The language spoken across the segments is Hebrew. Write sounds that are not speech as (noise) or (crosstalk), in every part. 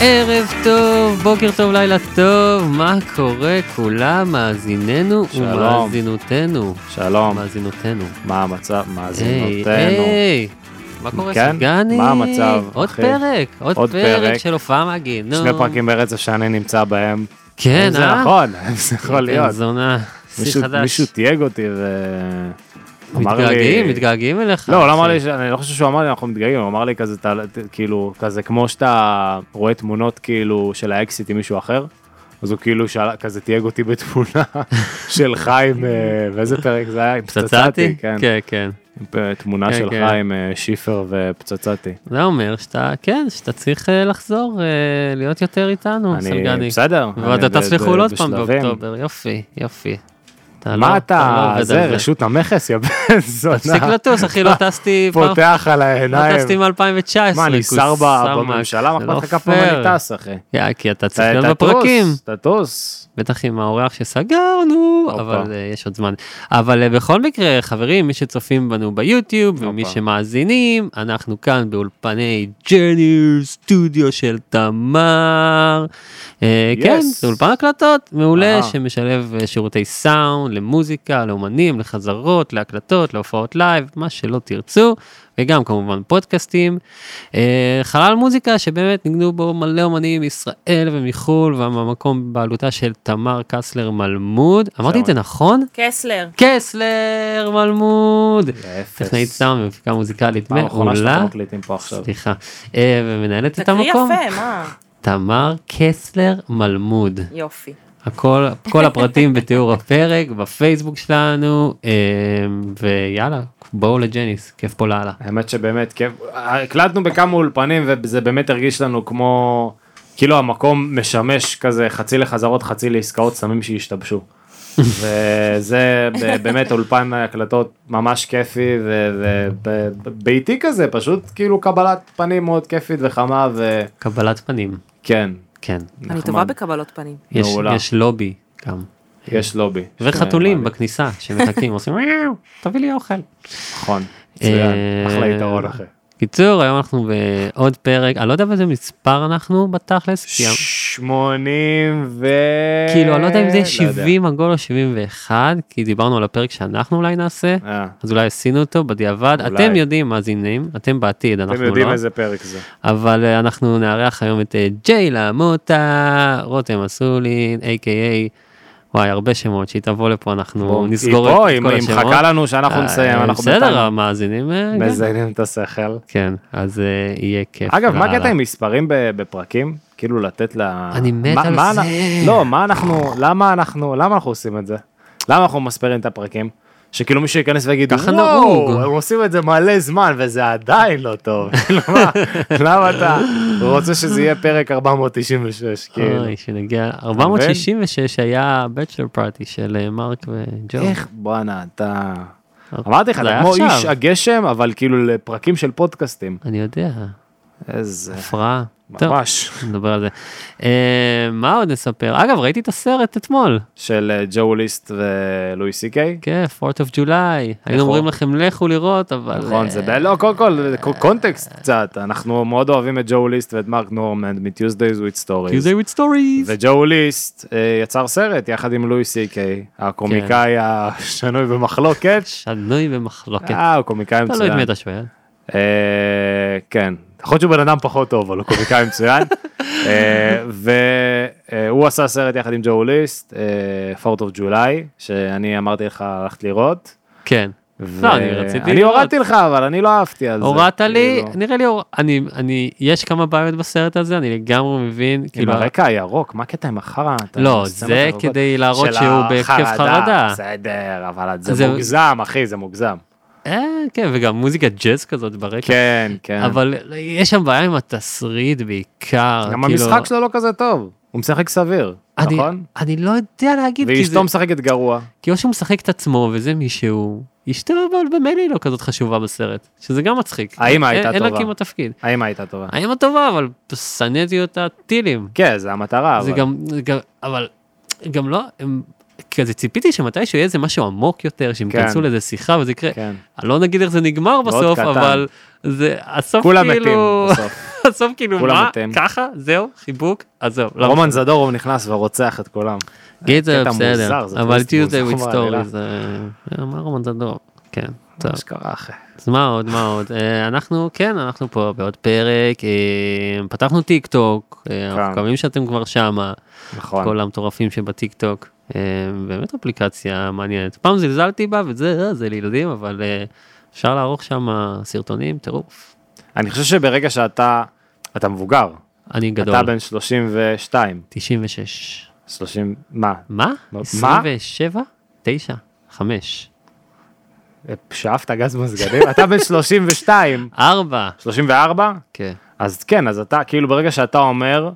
ערב טוב, בוקר טוב, לילה טוב, מה קורה כולם, מאזיננו שלום. ומאזינותינו. שלום, מאזינותינו. מה המצב? היי, מאזינותינו. היי, מה קורה כן? סגני? מה המצב, עוד אחי? פרק, עוד עוד פרק פרק. של הופעה מהגיהנום. שני פרקים ברצף שאני נמצא בהם. כן, זה אה? נכון, זה יכול להיות. בן זונה, שיא חדש. מישהו תייג אותי ו... מתגעגעים, מתגעגעים אליך. לא, לא אמר. לי, אני לא חושב שהוא אמר לי אנחנו מתגעגעים, הוא אמר לי כזה, כאילו, כזה כמו שאתה רואה תמונות כאילו של האקסיט עם מישהו אחר, אז הוא כאילו שאל, כזה תייג אותי בתמונה (laughs) של חיים, אה, ואיזה פרק זה היה? עם פצצתי? כן. כן, כן. תמונה כן, של כן. חיים, אה, שיפר ופצצתי. זה אומר שאתה, כן, שאתה צריך אה, לחזור, להיות יותר איתנו, אני סלגני. בסדר. ואתה תצליחו עוד פעם. באוקטובר, יופי, יופי. אתה לא- מה לא אתה, עובד זה על רשות המכס, יא בן (laughs) זונה. תפסיק לטוס, אחי, לא טסתי (laughs) (laughs) פעם, פותח על לא העיניים. טסתי מ-2019. מה, אני שר בממשלה, מה אכפת לך כמה אני טס, אחי? כי אתה צריך להיות בפרקים. תטוס, תטוס. בטח עם האורח שסגרנו. אבל אה, יש עוד זמן. אבל אה, בכל מקרה, חברים, מי שצופים בנו ביוטיוב ומי. שמאזינים, אנחנו כאן באולפני ג'ניור סטודיו של תמר. אה. כן, זה אולפן הקלטות מעולה. שמשלב שירותי סאונד למוזיקה, לאומנים, לחזרות, להקלטות, להופעות לייב, מה שלא תרצו. וגם כמובן פודקאסטים. אה, חלל מוזיקה שבאמת ניגנו בו מלא אומנים מישראל ומחול והמקום בעלותה של תמר קסלר מלמוד. אמרתי את זה נכון? קסלר. קסלר מלמוד. אפס. טכנאית סאונד ומפיקה מוזיקלית מעולה. סליחה. אה, ומנהלת את תקריא המקום. יפה, מה? תמר קסלר מלמוד. יופי. הכל, כל הפרטים בתיאור הפרק, בפייסבוק שלנו, אה, ויאללה, בואו לג'ניס, כיף פה לאללה. האמת שבאמת כיף, הקלטנו בכמה אולפנים וזה באמת הרגיש לנו כמו, כאילו המקום משמש כזה חצי לחזרות חצי לעסקאות סמים שהשתבשו. (laughs) וזה באמת אולפן הקלטות ממש כיפי וביתי כזה פשוט כאילו קבלת פנים מאוד כיפית וחמה קבלת פנים, וכן. כן. אני. טובה בקבלות פנים. יש, לובי גם. יש לובי. וחתולים כן, בכניסה שמחכים, (laughs) עושים "מיאו, תביא לי אוכל. נכון. מצוין. אה, אחלה יתרון אחי. קיצור, היום אנחנו בעוד פרק, אני לא יודע באיזה מספר אנחנו בתכלס, כי- 80 ו... כאילו, אני לא יודע אם זה לא יודע. 70 עגול או 71, כי דיברנו על הפרק שאנחנו אולי נעשה, אה, אז אולי עשינו אותו בדיעבד. אתם יודעים מאזינים, אתם בעתיד, אנחנו אתם לא. יודעים איזה פרק זה. אבל אה, אנחנו נארח היום את אה, ג'יילה מוטה, רותם אסולין, a.k.a. וואי, הרבה שמות, שהיא תבוא לפה, אנחנו בוא, נסגור היא פה, את היא כל היא השמות. מחכה לנו שאנחנו אה, נסיים, אנחנו בסדר, המאזינים, אה, כן. מזיינים את השכל. כן, אז אה, יהיה כיף. אגב, מה. הקטע עם מספרים בפרקים? כאילו לתת ל... אני מת מה- על מה זה. לא, מה אנחנו, למה אנחנו, למה אנחנו עושים את זה? למה אנחנו מספרים את הפרקים? שכאילו מישהו ייכנס ויגיד, ככה נהוג." הם עושים את זה מלא זמן וזה עדיין לא טוב. (laughs) למה- אתה רוצה שזה יהיה פרק 496? כאילו. אוי, שנגיע, 466 היה בצ'לר פארטי של אה, מרק וג'ו. איך בואנה אתה... אמרתי לך, אתה כמו. איש הגשם, אבל כאילו לפרקים של פודקאסטים. אני יודע, איזה... הפרעה. טוב, ממש. נדבר על זה. אה, מה עוד נספר? אגב, ראיתי את הסרט אתמול. של אה, ג'ו ליסט ולואי סי קיי. כן, 4th of July. היינו אומרים לכם לכו לראות, אבל... נכון, זה אה, ב... לא, קודם כל, קונטקסט קצת, אנחנו מאוד אוהבים את ג'ו ליסט ואת מרק נורמנד מ-Tuesdays with Stories. Tuesday with Stories. וג'ו ליסט אה, יצר סרט יחד עם לואי סי קיי, הקומיקאי כן. השנוי במחלוקת. (laughs) שנוי במחלוקת. אה, הוא קומיקאי תלוי את מצוין. מי אתה שואל. אה, כן, יכול להיות שהוא בן אדם פחות טוב, אבל הוא קומיקאי מצוין. אה, והוא עשה סרט יחד עם ג'ו ליסט, אה, 4th of July, שאני אמרתי לך ללכת לראות. כן. לא, אני רציתי אני לראות. הורדתי לך, אבל אני לא אהבתי על זה. הורדת לי, כאילו. נראה לי, אני, אני, יש כמה בעיות בסרט הזה, אני לגמרי מבין, עם כאילו, הרקע הירוק, מה הקטע עם החרא? לא, זה. כדי להראות שהוא בהתקף חרדה. בסדר, אבל זה זה- מוגזם, אחי, זה מוגזם. אה, כן, וגם מוזיקת ג'אז כזאת ברקע. כן, כן. אבל יש שם בעיה עם התסריט בעיקר. גם כאילו, המשחק שלו לא כזה טוב, הוא משחק סביר, אני, נכון? אני לא יודע להגיד, כי, זה, ואשתו משחקת גרוע. כי או שהוא משחק את עצמו וזה מישהו, אשתו אבל במילא היא לא כזאת חשובה בסרט, שזה גם מצחיק. האמא הייתה אין לה טובה. כמעט תפקיד. האמא הייתה טובה. האמא טובה, אבל שנאתי אותה טילים. כן, זה המטרה, זה אבל. גם, גם, אבל גם לא, הם, כזה ציפיתי שמתישהו יהיה איזה משהו עמוק יותר, שהם כן. ייכנסו לאיזה שיחה וזה יקרה. כן. אני לא נגיד איך זה נגמר בסוף, קטן. אבל זה הסוף כולם מתים כאילו, בסוף. (laughs) הסוף כאילו כולם מה, מתים. ככה, זהו, חיבוק, אז זהו. לא רומן זדורוב נכנס ורוצח את כולם. זה קטע בסדר, זה אבל with בעלילה. Story זה, מה רומן זדור, כן, טוב. מה שקרה אחי. אז מה עוד, מה עוד? אה, אנחנו, כן, אנחנו פה בעוד פרק, אה, פתחנו טיק טוק, אה, אנחנו כן. מקווים שאתם כבר שמה, נכון. כל המטורפים שבטיק טוק, באמת אפליקציה מעניינת. פעם זלזלתי בה וזה, אה, זה לילדים, אבל אה, אפשר לערוך שם סרטונים, טירוף. אני חושב שברגע שאתה, אתה מבוגר, אני גדול, אתה בן 32, 96. 30, מה? מה? מה? 27? 9? 5? שאפת גז מזגנים? אתה בן 32, 4? 34? כן. אז כן, אז אתה, כאילו ברגע שאתה אומר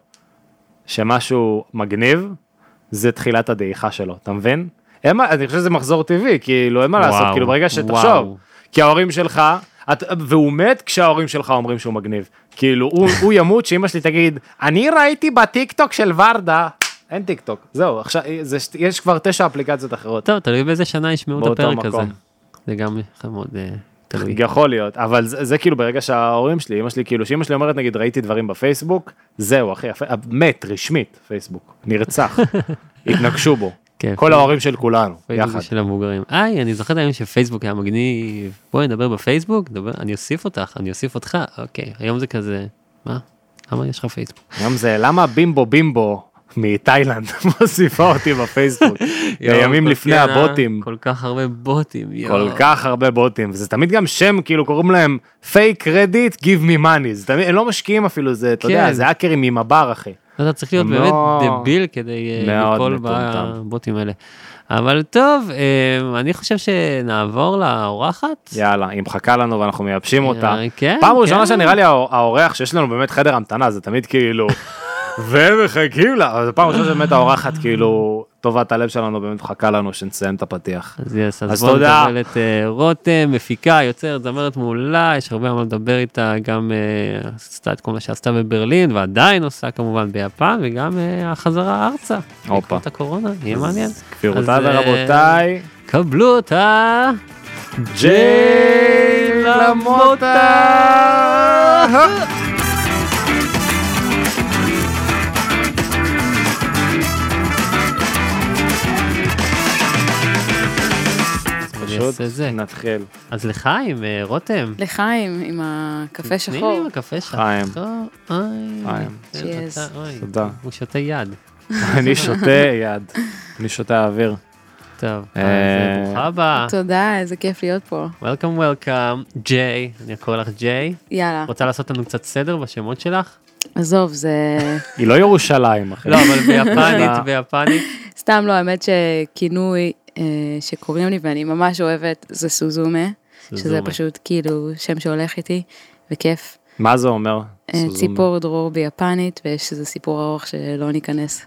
שמשהו מגניב, זה תחילת הדעיכה שלו, אתה מבין? אין מה, אני חושב שזה מחזור טבעי, כאילו אין מה לעשות, וואו, כאילו ברגע שתחשוב. כי ההורים שלך, את, והוא מת כשההורים שלך אומרים שהוא מגניב, כאילו הוא, הוא ימות שאמא שלי תגיד, אני ראיתי בטיקטוק של ורדה, אין טיקטוק, זהו, עכשיו, זה, יש כבר תשע אפליקציות אחרות, טוב, תלוי באיזה שנה ישמעו את הפרק הזה. זה גם מאוד תלוי. יכול להיות, אבל זה, זה כאילו ברגע שההורים שלי, אמא שלי כאילו, שאמא שלי אומרת נגיד ראיתי דברים בפייסבוק, זהו אחי, הפ... מת רשמית פייסבוק, נרצח, (laughs) התנגשו בו, כן, כל ההורים של כולנו, יחד. של המבוגרים. היי, אני זוכר את היום שפייסבוק היה מגניב. בואי נדבר בפייסבוק, נדבר, אני אוסיף אותך, אני אוסיף אותך. אוקיי, היום זה כזה, מה? למה יש לך פייסבוק? היום זה למה בימבו בימבו מתאילנד (laughs) מוסיפה אותי בפייסבוק, (laughs) בימים כל לפני כן, הבוטים. כל כך הרבה בוטים, יואו. כל כך הרבה בוטים, וזה תמיד גם שם, כאילו קוראים להם פייק קרדיט, give me money, זה תמיד, הם לא משקיעים אפילו, זה, אתה יודע, כן. זה האקרים ממב"ר אחי. אתה צריך להיות באמת לא- דביל כדי אה, ליפול. בבוטים האלה. אבל טוב, אה, אני חושב שנעבור לאורחת. יאללה, היא מחכה לנו ואנחנו מייבשים אותה. אה, כן, פעם ראשונה כן. שנראה לי האור- האורח שיש לנו באמת חדר המתנה, זה תמיד כאילו, (laughs) ומחכים לה, אבל זו פעם ראשונה שבאמת האורחת כאילו, טובת הלב שלנו באמת מחכה לנו שנסיים את הפתיח. אז יס, אז בואו. נקבל את אה, רותם, מפיקה, יוצרת, זמרת מעולה, יש הרבה מה לדבר איתה, גם אה, עשתה את כל מה שעשתה בברלין, ועדיין עושה כמובן ביפן, וגם אה, החזרה ארצה. הופה. בעקבות הקורונה, יהיה מעניין. גבירותיי אה, ורבותיי, קבלו אותה, ג'יי למוטה. פשוט. נתחיל. אז לחיים, אה, רותם. לחיים עם הקפה תני לי שחור. עם הקפה שלך. חיים. חיים. כן, תודה. הוא שותה יד. (laughs) אני שותה יד, אני שותה אוויר. טוב, אז אה, אה, ברוכה הבאה. תודה, איזה כיף להיות פה. Welcome, welcome, ג'יי, אני אקרא לך ג'יי. יאללה, רוצה לעשות לנו קצת סדר בשמות שלך? עזוב, זה... היא לא ירושלים, אחי. לא, אבל ביפנית, (laughs) ביפנית. סתם לא, האמת שכינוי שקוראים לי ואני ממש אוהבת זה סוזומה, שזה סוזומה. פשוט כאילו שם שהולך איתי, וכיף. מה זה אומר? אה, סוזומה? ציפור דרור ביפנית, ויש איזה סיפור ארוך שלא ניכנס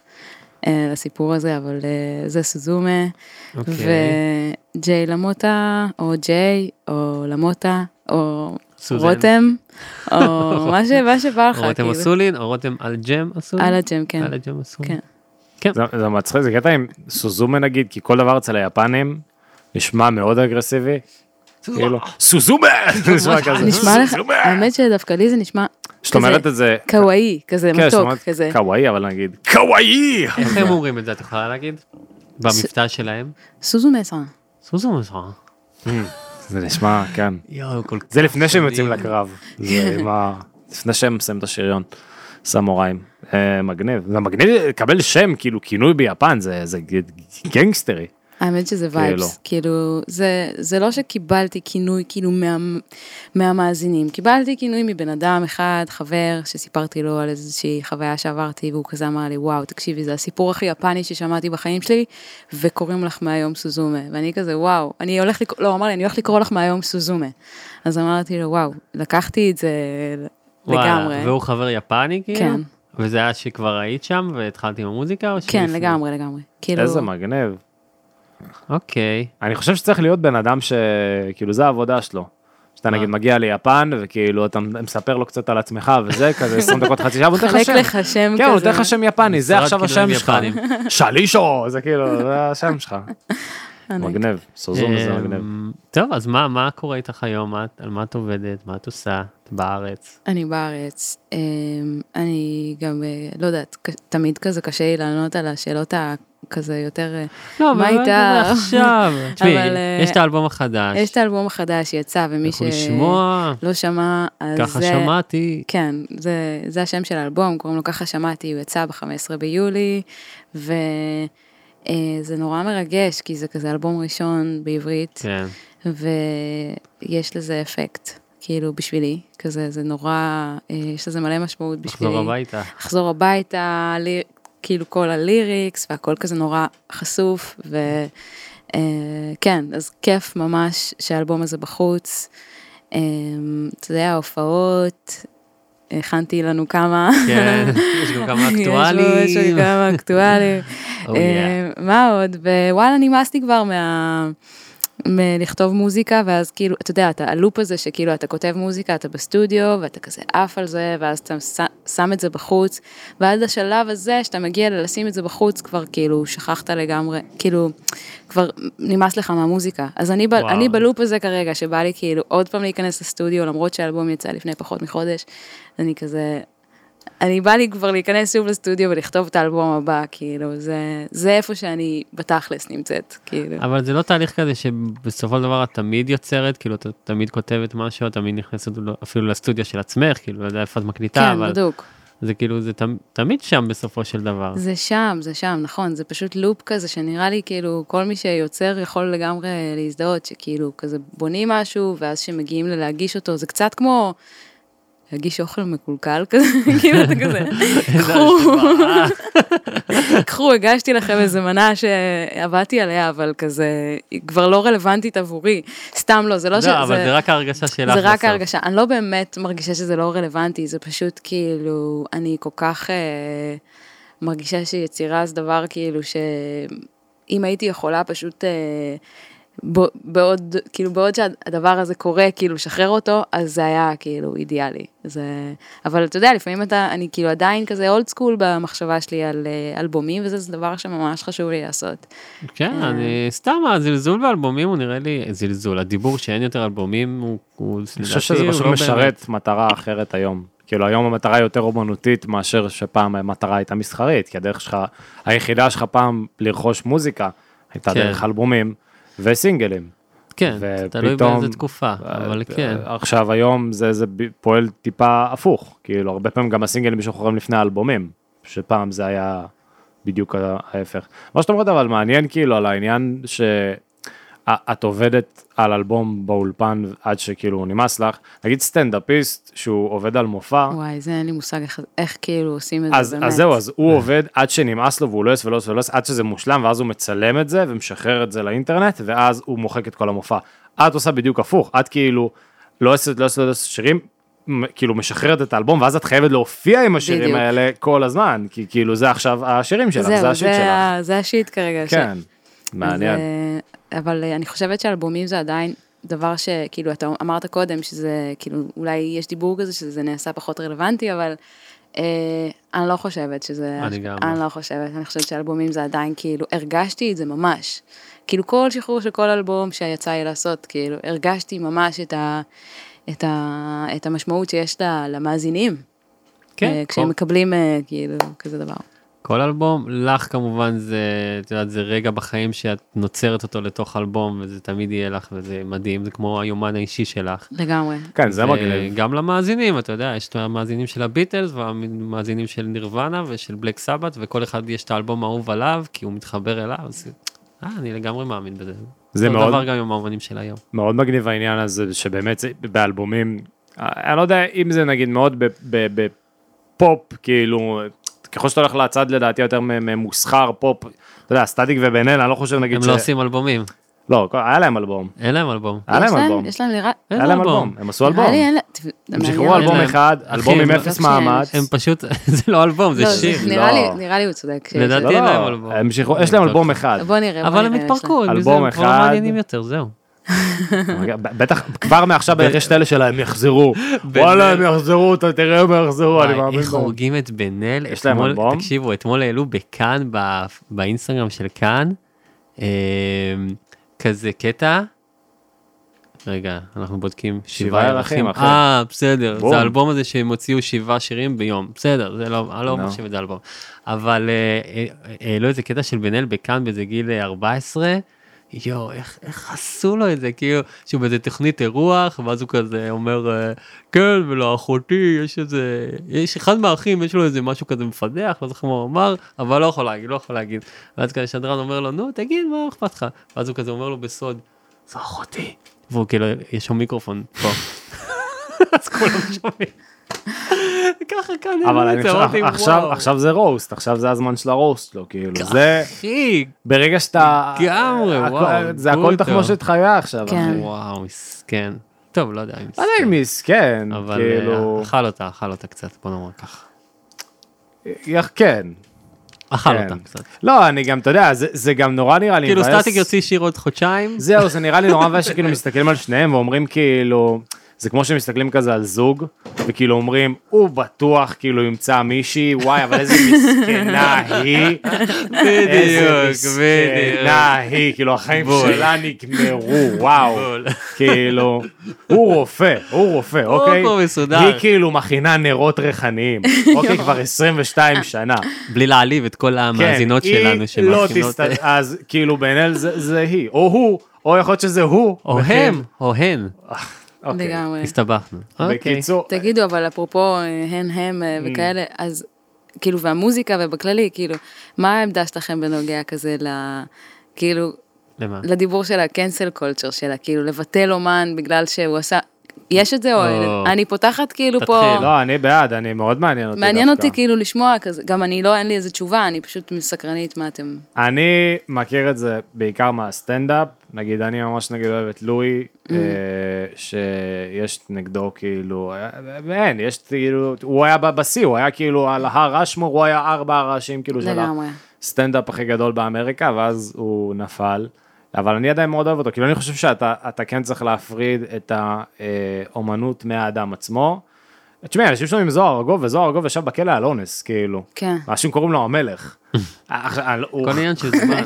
אה, לסיפור הזה, אבל אה, זה סוזומה, אוקיי. וג'יי למוטה, או ג'יי, או למוטה, או סוזן. רותם, או (laughs) מה שבא לך, רותם כאילו. אסולין, או רותם אלג'ם אסולין? על הג'ם, כן. על הג'ם אסולין. כן. זה, זה מצחיק, זה קטע עם סוזומה נגיד, כי כל דבר אצל היפנים נשמע מאוד אגרסיבי. כאילו, סוזומה! נשמע כזה. נשמע לך, סוזומה! האמת שדווקא לי זה נשמע שאת אומרת את זה, קוואי, כזה כן, מתוק, כזה. קוואי, אבל נגיד, (laughs) קוואי! איך הם אומרים את זה, את יכולה להגיד? במבטא שלהם? סוזו מסה. סוזו מסרה. זה נשמע, כן. זה לפני שהם יוצאים. לקרב. זה. לפני שהם מסיימים את השריון. סמוראים. אה, מגניב. זה מגניב לקבל שם, כאילו כינוי ביפן, זה זה גנגסטרי. האמת שזה כאילו. vibes, כאילו, זה, זה לא שקיבלתי כינוי כאילו מה, מהמאזינים, קיבלתי כינוי מבן אדם אחד, חבר, שסיפרתי לו על איזושהי חוויה שעברתי, והוא כזה אמר לי, וואו, תקשיבי, זה הסיפור הכי יפני ששמעתי בחיים שלי, וקוראים לך מהיום סוזומה, ואני כזה, וואו, אני הולך לקרוא, לא, אמר לי, אני הולך לקרוא לך מהיום סוזומה. אז אמרתי לו, וואו, לקחתי את זה לגמרי. והוא חבר יפני כאילו? כן. וזה היה שכבר היית שם והתחלת עם המוזיקה? או כן, שלפני? לגמרי, לגמרי. כאילו, איזה מגניב. אוקיי. אני חושב שצריך להיות בן אדם שכאילו זה העבודה שלו. שאתה? נגיד מגיע ליפן וכאילו אתה מספר לו קצת על עצמך וזה (laughs) כזה 20 דקות חצי שעה, הוא נותן לך חלק שם. לך שם כן, הוא כזה. נותן לך שם יפני, זה עכשיו כינויים השם שלך. (laughs) שלישו, זה כאילו, זה השם שלך. (laughs) מגניב, סוזום זה אמ, מגניב. טוב, אז מה מה קורה איתך היום? מה- על מה את עובדת? מה את עושה? את בארץ? אני בארץ, אמ, אני גם, אה, לא יודעת, תמיד כזה קשה לי לענות על השאלות הכזה יותר, אה, לא, מה אבל איתה? (laughs) עכשיו? תשמעי, אבל, אה, יש את האלבום החדש. יש את האלבום החדש שיצא, ומי שלא שמע, אז ככה זה, שמעתי. כן, זה, זה השם של האלבום, קוראים לו ככה שמעתי, הוא יצא ב-15 ביולי, וזה נורא מרגש, כי זה כזה אלבום ראשון בעברית, כן. ויש לזה אפקט, כאילו בשבילי, כזה, זה נורא, אה, יש לזה מלא משמעות בשבילי. לחזור הביתה. לחזור הביתה, לי, כאילו כל הליריקס והכל כזה נורא חשוף וכן, אז כיף ממש שהאלבום הזה בחוץ. אה, אתה יודע, ההופעות, הכנתי לנו כמה. כן, יש גם כמה אקטואליים. (laughs) יש בו כמה אקטואליים. (laughs) Oh. אה, מה עוד? ווואלה, נמאס לי כבר מה... מלכתוב מוזיקה, ואז כאילו, אתה יודע, אתה הלופ הזה שכאילו אתה כותב מוזיקה, אתה בסטודיו, ואתה כזה עף על זה, ואז אתה שם את זה בחוץ, ועד השלב הזה שאתה מגיע ללשים את זה בחוץ, כבר כאילו שכחת לגמרי, כאילו, כבר נמאס לך מהמוזיקה. אז אני, ב. אני בלופ הזה כרגע, שבא לי כאילו עוד פעם להיכנס לסטודיו, למרות שהאלבום יצא לפני פחות מחודש, אני כזה, אני בא לי כבר להיכנס שוב לסטודיו ולכתוב את האלבום הבא, כאילו, זה, זה איפה שאני בתכלס נמצאת, כאילו. אבל זה לא תהליך כזה שבסופו של דבר את תמיד יוצרת, כאילו את תמיד כותבת משהו, את תמיד נכנסת אפילו לסטודיו של עצמך, כאילו, לא יודע איפה את מקליטה, כן, אבל בדוק. זה כאילו, זה תמ- תמיד שם בסופו של דבר. זה שם, זה שם, נכון, זה פשוט לופ כזה שנראה לי כאילו כל מי שיוצר יכול לגמרי להזדהות, שכאילו כזה בונים משהו ואז שמגיעים ללהגיש אותו, זה קצת כמו להגיש אוכל מקולקל כזה, (laughs) כאילו אתה כזה, קחו, קחו, הגשתי לכם איזה מנה שעבדתי עליה, אבל כזה, היא כבר לא רלוונטית עבורי, סתם לא, זה לא ש... לא, אבל זה רק ההרגשה שלך זה רק בסוף. ההרגשה, אני לא באמת מרגישה שזה לא רלוונטי, זה פשוט כאילו, אני כל כך אה, מרגישה שיצירה זה דבר כאילו שאם הייתי יכולה פשוט אה, בעוד, כאילו בעוד שהדבר הזה קורה, כאילו לשחרר אותו, אז זה היה כאילו אידיאלי. זה, אבל אתה יודע, לפעמים אתה, אני כאילו עדיין כזה אולד סקול במחשבה שלי על אה, אלבומים, וזה זה דבר שממש חשוב לי לעשות. כן, אה. אני סתם, הזלזול באלבומים הוא נראה לי, זלזול, הדיבור שאין יותר אלבומים הוא, הוא אני חושב שזה פשוט לא משרת באמת. מטרה אחרת היום. כאילו היום המטרה היא יותר אומנותית מאשר שפעם המטרה הייתה מסחרית, כי הדרך שלך, היחידה שלך פעם לרכוש מוזיקה הייתה כן. דרך אלבומים וסינגלים. כן, תלוי באיזה תקופה, אבל אה, כן. עכשיו היום זה, זה פועל טיפה הפוך, כאילו הרבה פעמים גם הסינגלים משוחררים לפני האלבומים, שפעם זה היה בדיוק ההפך. מה שאת אומרת אבל מעניין כאילו על העניין שאת עובדת על אלבום באולפן עד שכאילו נמאס לך, נגיד סטנדאפיסט שהוא עובד על מופע, וואי, זה אין לי מושג איך, איך כאילו עושים את זה אז, באמת. אז זהו, אז הוא עובד עד שנמאס לו והוא לא יעשה ולא יעשה ולא יעשה, עד שזה מושלם, ואז הוא מצלם את זה ומשחרר את זה לאינטרנט, ואז הוא מוחק את כל המופע. את עושה בדיוק הפוך, את כאילו לא עושה, לא לא שירים, כאילו משחררת את האלבום, ואז את חייבת להופיע עם השירים בדיוק. האלה כל הזמן, כי כאילו זה עכשיו השירים שלך, זה זהו, השיט זה, שלך. זה השיט כרגע. ש- כן, מעניין. אז, אה, אבל אה, אני חושבת שאלבומים זה עדיין דבר שכאילו אתה אמרת קודם שזה כאילו אולי יש דיבור כזה שזה נעשה פחות רלוונטי אבל אה, אני לא חושבת שזה, אני גם אני לא. לא חושבת, אני חושבת שאלבומים זה עדיין כאילו הרגשתי את זה ממש, כאילו כל שחרור של כל אלבום שיצא לי לעשות כאילו הרגשתי ממש את, ה, את, ה, את המשמעות שיש לה, למאזינים, כן, אה, כשהם מקבלים אה, כאילו כזה דבר. כל אלבום, לך כמובן זה, את יודעת, זה רגע בחיים שאת נוצרת אותו לתוך אלבום, וזה תמיד יהיה לך, וזה מדהים, זה כמו היומן האישי שלך. לגמרי. כן, זה מגניב. גם למאזינים, אתה יודע, יש את המאזינים של הביטלס, והמאזינים של נירוונה ושל בלק סבת, וכל אחד יש את האלבום האהוב עליו, כי הוא מתחבר אליו, אז אה, אני לגמרי מאמין בזה. זה מאוד- דבר גם עם האומנים של היום. מאוד מגניב העניין הזה, שבאמת זה באלבומים, אני לא יודע אם זה נגיד מאוד ב- ב- בפופ, כאילו, ככל שאתה הולך לצד לדעתי יותר מ- ממוסחר, פופ, אתה יודע, סטטיק ובן אל, אני לא חושב נגיד הם ש... לא עושים אלבומים, לא, היה להם אלבום. אין להם אלבום. היה להם אלבום. יש להם נראה... אין היה להם אלבום. הם עשו אלבום. הם שחררו. אלבום. אחד, אלבום עם הם- אפס לא כשהם- מאמץ. הם פשוט, (laughs) זה לא אלבום, זה לא, שיר. נראה לי, לא. נראה לי הוא צודק. לדעתי לא, אין לא, להם אלבום. הם יש להם אלבום אחד. בוא נראה, אבל הם התפרקו, הם אלבום זה- הם כבר לא אחד. מעניינים יותר, זהו. בטח, כבר מעכשיו יש את אלה שלה, הם יחזרו. וואלה, הם יחזרו, אתה תראה הם יחזרו, אני מאמין איך. הורגים את בן אל, יש להם אתמול- אלבום? תקשיבו, אתמול העלו בכאן, באינסטגרם של כאן, אה, כזה קטע, רגע, אנחנו בודקים שבעה אחי. אה, בסדר, בום. זה האלבום הזה שהם הוציאו שבעה שירים ביום, בסדר, זה לא, אני לא. מחשיב את זה אלבום. אבל אה, אה, העלו איזה קטע של בן אל בכאן באיזה גיל אה, 14, יואו, איך, איך עשו לו את זה, כאילו, שהוא באיזה תוכנית אירוח, ואז הוא כזה אומר, אה, כן, ולאחותי יש איזה, יש אחד מהאחים, יש לו איזה משהו כזה מפדח, לא זוכר מה הוא אמר, אבל לא יכול להגיד, לא יכול להגיד. ואז כזה שדרן אומר לו, נו, תגיד, מה אכפת לך? ואז הוא כזה אומר לו בסוד, זו אחותי. והוא כאילו, יש לו מיקרופון פה. (laughs) אז כולם שומעים. ככה כאן, אבל אני זה, חושב, אמרתי, עכשיו, וואו. עכשיו זה רוסט, עכשיו זה הזמן של הרוסט שלו, כאילו, זה, אחי, ברגע שאתה, לגמרי, וואו, זה הכל. תחמושת חיה עכשיו, כן. אחי. וואו, מסכן. טוב, לא יודע אם לא יודע אם מסכן, אבל כאילו, אה, אכל אותה, אכל אותה קצת, בוא נאמר ככה. יח- כן. אכל כן. אותה קצת. לא, אני גם, אתה יודע, זה- זה גם נורא נראה לי כאילו. סטטיק יוציא שיר עוד חודשיים, זהו, זה נראה לי נורא מבאס שכאילו מסתכלים על שניהם ואומרים כאילו, זה כמו שמסתכלים כזה על זוג, וכאילו אומרים, הוא בטוח כאילו ימצא מישהי, וואי, אבל איזה מסכנה היא, בדיוק, מסכנה היא, כאילו החיים. שלה נגמרו, וואו. כאילו, הוא רופא, הוא רופא, אוקיי? פה מסודר. היא כאילו מכינה נרות ריחניים, (laughs) אוקיי, כבר 22 שנה. בלי להעליב את כל המאזינות כן, שלנו היא לא שמאזינות, אז כאילו בעיניי זה היא, או הוא, או יכול להיות שזה הוא. או. הם, או הן, אוקיי. לגמרי. הסתבכנו. אוקיי. בקיצור, תגידו, אבל אפרופו אה, הן הם אה, וכאלה, אז כאילו, והמוזיקה ובכללי, כאילו, מה העמדה שלכם בנוגע כזה ל... כאילו, למה? לדיבור של ה-cancel culture שלה, כאילו, לבטל אומן בגלל שהוא עשה... יש את זה, או או. אני פותחת כאילו תתחיל, פה... לא, אני בעד, אני מאוד מעניין אותי מעניין דווקא. אותי כאילו לשמוע כזה, גם אני לא, אין לי איזה תשובה, אני פשוט סקרנית מה אתם... אני מכיר את זה בעיקר מהסטנדאפ, נגיד אני ממש נגיד אוהב את לואי, Mm. אה, שיש נגדו כאילו, אה, אין, יש כאילו, הוא היה בשיא, הוא היה כאילו על ההר אשמור, הוא היה ארבע הראשים כאילו של. הסטנדאפ הכי גדול באמריקה, ואז הוא נפל. אבל אני עדיין מאוד אוהב אותו, כאילו אני חושב שאתה אתה כן צריך להפריד את האומנות מהאדם עצמו. תשמעי, אנשים שומעים זוהר ארגוב, וזוהר ארגוב ישב בכלא על אונס, כאילו. כן. אנשים קוראים לו המלך. כל עניין של זמן.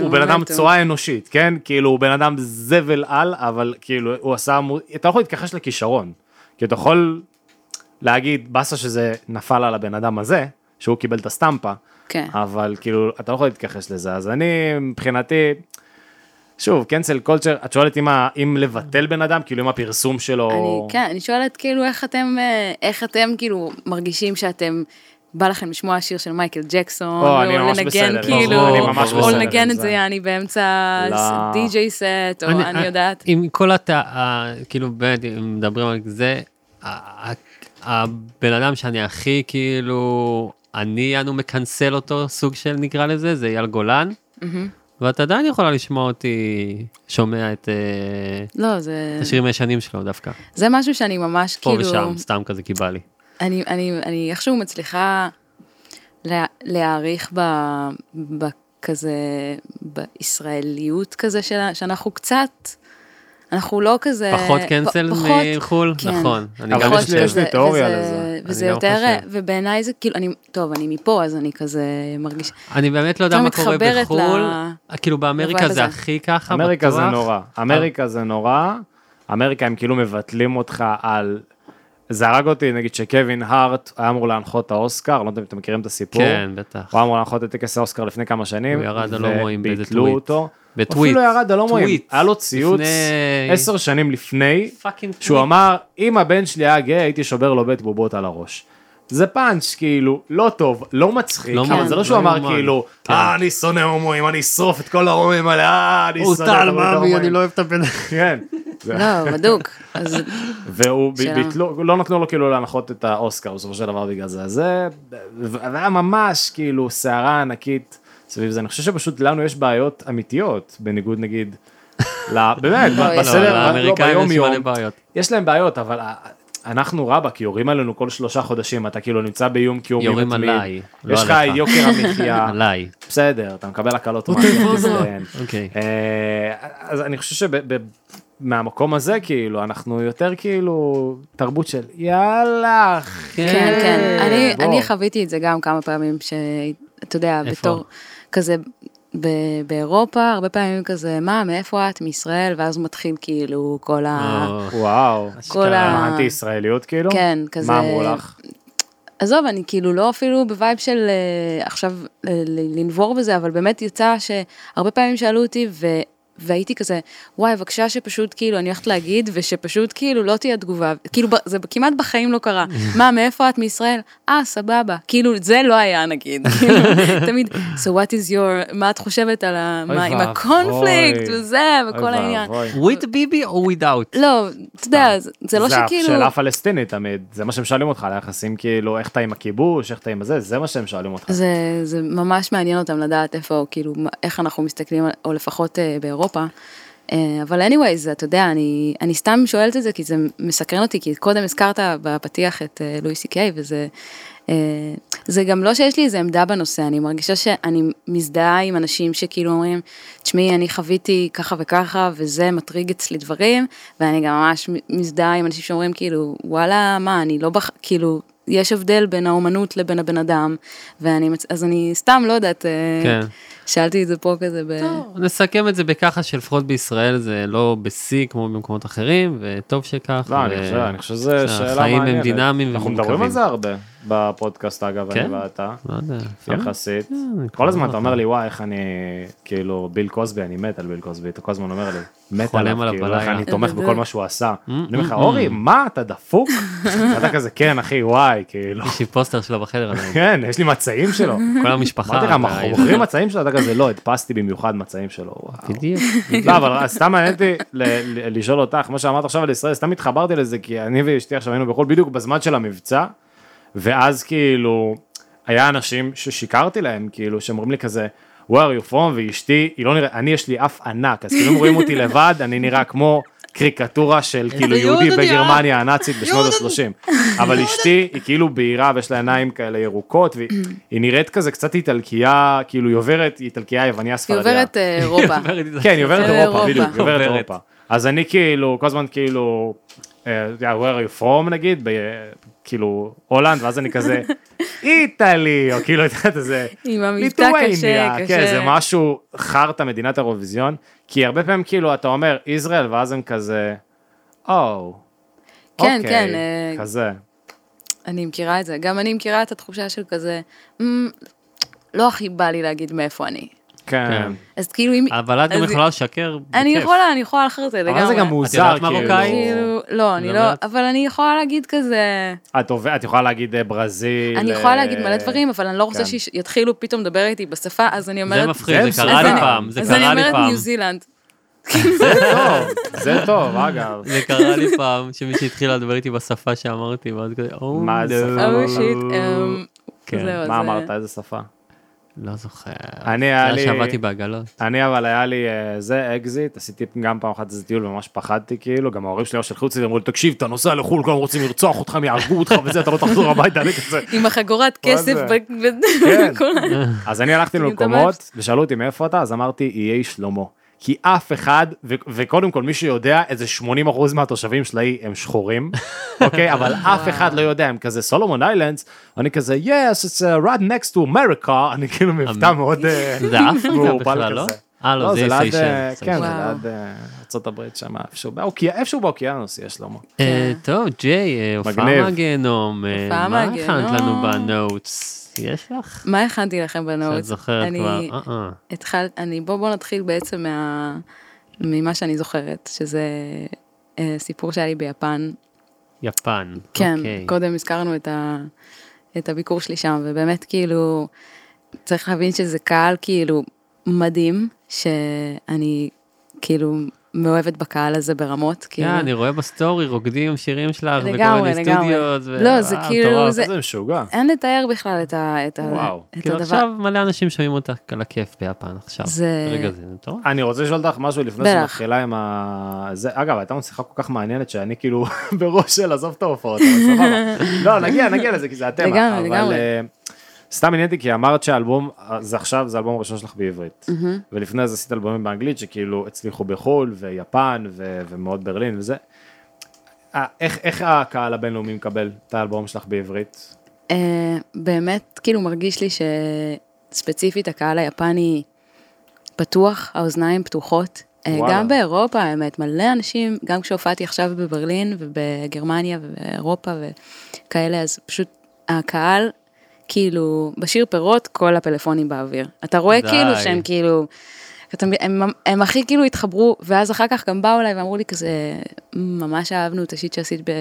הוא בן אדם. צורה אנושית, כן? כאילו הוא בן אדם זבל על, אבל כאילו הוא עשה, אתה לא יכול להתכחש לכישרון. כי אתה יכול להגיד, באסה שזה נפל על הבן אדם הזה, שהוא קיבל את הסטמפה, כן. אבל כאילו אתה לא יכול להתכחש לזה, אז אני מבחינתי, שוב, קנסל קולצ'ר, את שואלת אם, ה- אם לבטל בן אדם, כאילו אם הפרסום שלו, אני, כן, אני שואלת כאילו איך אתם, אה, איך אתם כאילו מרגשים שאתם, בא לכם לשמוע שיר של מייקל ג'קסון, או, בסדר, לנגן כאילו, או לנגן את זה. אני באמצע לא. די.ג'יי סט, או אני יודעת. עם כל הת... כאילו באמת, אם מדברים על זה, הבן אדם שאני הכי כאילו, אני אנו מקנסל אותו, סוג של נקרא לזה, זה אייל גולן. ואת עדיין יכולה לשמוע אותי שומע את אה, לא, זה, השירים הישנים שלו דווקא. זה משהו שאני ממש פה כאילו, ושם, סתם כזה כי בא לי. אני, אני, אני איכשהו מצליחה לה, להעריך ב, בכזה, בישראליות כזה, שלה, שאנחנו קצת, אנחנו לא כזה... פחות קנסל פחות- מחו"ל? כן. נכון. אני גם לי- יש חושב. לי תיאוריה וזה- לזה. וזה יותר, חושב. ובעיניי זה כאילו, אני, טוב, אני מפה, אז אני כזה מרגישה, אני באמת לא יודע מה קורה בחו"ל. ל- כאילו באמריקה זה. הכי ככה, אמריקה זה בטוח. נורא, אמריקה זה נורא, אמריקה הם כאילו מבטלים אותך על, זה הרג אותי נגיד שקווין הארט היה אמור להנחות את האוסקר, לא יודע אם אתם מכירים את הסיפור, כן, בטח. הוא היה אמור להנחות את טקס האוסקר לפני כמה שנים, הוא ירד על הומואים באיזה וביטלו טוויט. אותו, בטוויט. אפילו ירד על הומואים, טוויט. היה לו ציוץ לפני- עשר שנים לפני, שהוא טוויט. אמר, אם הבן שלי היה גאה הייתי שובר לו בית בובות על הראש. זה פאנץ' כאילו לא טוב, לא מצחיק, לא אבל זה לא שהוא לא אמר. כאילו, כן. אה אני שונא הומואים, אני אשרוף את כל ההומואים האלה, אה אני שונא את ההומואים." אני לא אוהב את הבן... כן. לא, בדוק. והוא. ביטלו, לא נתנו לו כאילו להנחות את האוסקר בסופו של דבר בגלל זה, זה והיה ממש כאילו סערה ענקית סביב זה, אני חושב שפשוט לנו יש בעיות אמיתיות, בניגוד נגיד, באמת, לא, בסדר, לא, לא, לאמריקאים יש יום, מלא בעיות. יש להם בעיות, אבל אנחנו רבאק, יורים עלינו כל שלושה חודשים, אתה כאילו נמצא באיום קיומי יורים. עליי, לא יש לך. יוקר המחיה, (laughs) עליי. בסדר, אתה מקבל הקלות מס. אוקיי. אה, אז אני חושב שמהמקום הזה כאילו אנחנו יותר כאילו תרבות של יאללה כן, כן. אני, חוויתי את זה גם כמה פעמים, שאתה יודע? בתור כזה ב- באירופה, הרבה פעמים כזה, מה, מאיפה את? מישראל? ואז מתחיל כאילו כל ה... או, וואו, כל ה... האנטי ישראליות כאילו? כן, כזה... מה אמרו לך? עזוב, אני כאילו לא אפילו ב vibe של אה, עכשיו אה, ל- לנבור בזה, אבל באמת יצא שהרבה פעמים שאלו אותי. והייתי כזה, וואי, בבקשה שפשוט כאילו, אני הולכת להגיד, ושפשוט כאילו לא תהיה תגובה, כאילו זה כמעט בחיים לא קרה. מה, מאיפה את מישראל? אה, סבבה. כאילו, זה לא היה נגיד, (laughs) כאילו, תמיד, so what is your, מה את חושבת על ה... מה, עם. הקונפליקט וזה, וכל העניין. with ביבי או without? לא, אתה יודע, זה- זה לא זה שכאילו... שאלה פלסטינית תמיד, זה מה שהם שואלים אותך על היחסים כאילו איך אתה עם הכיבוש, איך אתה עם הזה, זה מה שהם שואלים אותך. זה, זה ממש מעניין אותם לדעת איפה, כאילו, איך אנחנו מסתכלים, או לפחות אה, באירופה. אה, אבל anyways, אתה יודע, אני, אני סתם שואלת את זה כי זה מסקרן אותי, כי קודם הזכרת בפתיח את אה, לואי סי קיי, וזה... אה, זה גם לא שיש לי איזה עמדה בנושא, אני מרגישה שאני מזדהה עם אנשים שכאילו אומרים, תשמעי, אני חוויתי ככה וככה, וזה מטריג אצלי דברים, ואני גם ממש מזדהה עם אנשים שאומרים כאילו, וואלה, מה, אני לא בח... כאילו, יש הבדל בין האומנות לבין הבן אדם, ואני, אז אני סתם לא יודעת, כן. שאלתי את זה פה כזה ב... נסכם את זה בככה שלפחות בישראל זה לא בשיא כמו במקקומות אחרים, וטוב שכך. לא, אני ו- חושב, אני חושב שזו שאלה מעניינת. שהחיים הם דינמיים אנחנו מדברים על ומורכבים. זה הרבה בפודקאסט אגב, כן? אני ואתה. לא יודע. יחסית. אני כל הזמן לא אתה אומר לי וואי איך אני כאילו ביל קוסבי אני מת על ביל קוסבי אתה כל הזמן אומר לי מת עליו עליו כאילו איך. אני תומך בכל מה שהוא עשה. Mm, אני אומר לך mm, אורי מה אתה דפוק? (laughs) אתה כזה כן אחי וואי כאילו יש לי פוסטר שלו בחדר. כן יש לי מצעים שלו. כל המשפחה. אמרתי לך אנחנו. מוכרים מצעים שלו אתה כזה לא הדפסתי במיוחד מצעים שלו. וואו. בדיוק. לא אבל סתם מעניין אותי לשאול אותך מה שאמרת עכשיו על ישראל סתם התחברתי לזה כי אני ואשתי עכשיו היינו בחו"ל בדיוק בזמן של המבצע ואז כאילו היה אנשים ששיקרתי להם כאילו שאומרים לי כזה where are you from ואשתי היא לא נראית אני יש לי אף ענק אז כאילו רואים אותי לבד אני נראה כמו קריקטורה של כאילו יהודי בגרמניה הנאצית בשנות ה-30 (laughs) אבל אשתי היא כאילו בהירה ויש לה עיניים כאלה ירוקות והיא (clears throat) היא נראית כזה קצת איטלקייה כאילו היא עוברת היא איטלקייה יווניה היא ספרדיה. עוברת אה, (laughs) אירופה. כן, היא עוברת אירופה. אירופה, בדיוק, היא עוברת עוברת. אירופה. אז אני כאילו, כל הזמן כאילו, אה, where are you from נגיד, ב- כאילו, הולנד, ואז אני כזה, (laughs) איטלי, או כאילו, אתה יודע, זה, עם המבטא ליטואניה, קשה, כן, קשה. זה משהו חרטא מדינת האירוויזיון, כי הרבה פעמים כאילו, אתה אומר, ישראל, ואז הם כזה, או, כן, אוקיי", כן, אה, כזה. אני מכירה את זה. גם אני מכירה את התחושה של כזה, "מ, לא הכי בא לי להגיד מאיפה אני. כן. אז כאילו אם... אבל את גם אז- יכולה לשקר אני בכיף. יכולה, אני יכולה לחרטט לגמרי. אבל זה גם מוזר, יודעת מרוקאי? כאילו, לא, אני לא? אבל אני יכולה להגיד כזה, את את יכולה להגיד אה, ברזיל. אני יכולה אה, להגיד מלא דברים, אבל אני לא רוצה כן. שיתחילו פתאום לדבר איתי בשפה, אז אני אומרת, זה מפחיד, זה זה קרה אז לי אני- פעם, זה אז אני קרה לי אומרת פעם. ניו זילנד. זה טוב, זה טוב, אגב. זה קרה לי פעם, שמישהי התחילה לדבר איתי בשפה שאמרתי, ואז כזה, או מה זה נו. שפה? oh shit, אמ, כן. זהו, מה זה- אמרת, איזה שפה? לא זוכר. אני היה זה לי- היה שעבדתי בעגלות. אני אבל היה לי אה, זה אקזיט, עשיתי גם פעם אחת איזה טיול וממש פחדתי כאילו, גם ההורים שלי שלחו אותי, אמרו לי תקשיב אתה נוסע לחו"ל, כולם רוצים לרצוח אותך, הם יהרגו אותך וזה, אתה לא תחזור (laughs) הביתה, אני כזה. עם החגורת כסף. זה? כן. (laughs) אז אני הלכתי למקומות ושאלו אותי מאיפה אתה, אז אמרתי איי שלמה. כי אף אחד, ו- וקודם כל מי שיודע, איזה 80% מהתושבים של האי הם שחורים, (laughs) אוקיי? אבל אף אחד לא יודע, הם כזה סולומון איילנדס, אני כזה, yes, it's uh, right next to America, (laughs) אני כאילו מבטא מאוד... אה, זה אפריקה מעורפל בכלל, לא? אה, לא, זה ליד, אה, סיישל. כן, זה. ליד ארה"ב שם, איפשהו באוקי- איפשהו באוקיינוס יש שלמה. אה, טוב, ג'יי, אה, הופעה מגניב. מהגיהנום, אה, מה הכנת לנו. בנוטס? יש לך? מה הכנתי לכם בנוטס? שאת זוכרת אני כבר? אה, אה. התחלת, אני, בוא בוא נתחיל בעצם מה, ממה שאני זוכרת, שזה אה, סיפור שהיה לי ביפן. יפן. כן, אוקיי. קודם הזכרנו את, ה, את הביקור שלי שם, ובאמת כאילו, צריך להבין שזה קהל כאילו מדהים, שאני כאילו מאוהבת בקהל הזה ברמות, כאילו. אני רואה בסטורי רוקדים שירים שלך, לגמרי, מיני. ו- לא, זה אה, כאילו, מטורף. זה- משוגע. אין לתאר בכלל את, ה, את, ה, וואו. את כאילו הדבר. עכשיו מלא אנשים שומעים אותך על הכיף ביפן עכשיו. זה- רגע זה מטורף. אני רוצה לשאול אותך משהו לפני. שמתחילה עם ה... זה, אגב, הייתה לנו שיחה כל כך מעניינת שאני כאילו (laughs) בראש של עזוב את ההופעות, אבל סבבה. (laughs) לא, נגיע, נגיע לזה, כי זה התמה. לגמרי, לגמרי. סתם עניין אותי, כי אמרת שהאלבום, זה עכשיו, זה האלבום הראשון שלך בעברית. ולפני זה עשית אלבומים באנגלית שכאילו הצליחו בחו"ל, ויפן, ו- ומאוד ברלין וזה. אה, איך, איך הקהל הבינלאומי מקבל את האלבום שלך בעברית? אה, באמת, כאילו מרגיש לי שספציפית הקהל היפני פתוח, האוזניים פתוחות. וואלה. גם באירופה, האמת, מלא אנשים, גם כשהופעתי עכשיו בברלין ובגרמניה ובאירופה וכאלה, אז פשוט הקהל, כאילו, בשיר פירות, כל הפלאפונים באוויר. אתה רואה די. כאילו שהם כאילו, אתה, מבין, הם, הם הכי כאילו התחברו, ואז אחר כך גם באו אליי ואמרו לי כזה, ממש אהבנו את השיט שעשית ב,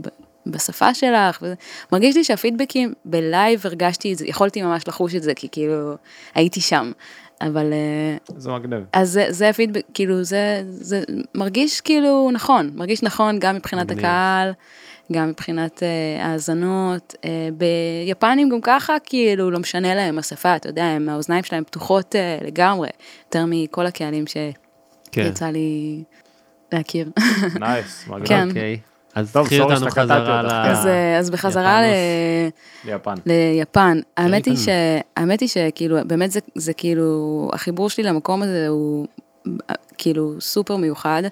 ב, בשפה שלך, וזה. מרגיש לי שהפידבקים בלייב הרגשתי את זה, יכולתי ממש לחוש את זה, כי כאילו הייתי שם, אבל אה, זה מגניב. אז זה, זה הפידבק, כאילו זה, זה מרגיש כאילו נכון, מרגיש נכון גם מבחינת מגניב. הקהל, גם מבחינת אה, האזנות, אה, ביפנים גם ככה כאילו לא משנה להם השפה, אתה יודע, הם, האוזניים שלהם פתוחות אה, לגמרי, יותר מכל הקהלים כן. שיצא לי להכיר. נייס, מגניב. כן. אוקיי. אז תחזירי אותנו חזרה. ל... אז, אז בחזרה ל... ליפן. ליפן. האמת היא, יפן. ש... האמת היא שכאילו, באמת זה, זה כאילו, החיבור שלי למקום הזה הוא כאילו סופר מיוחד,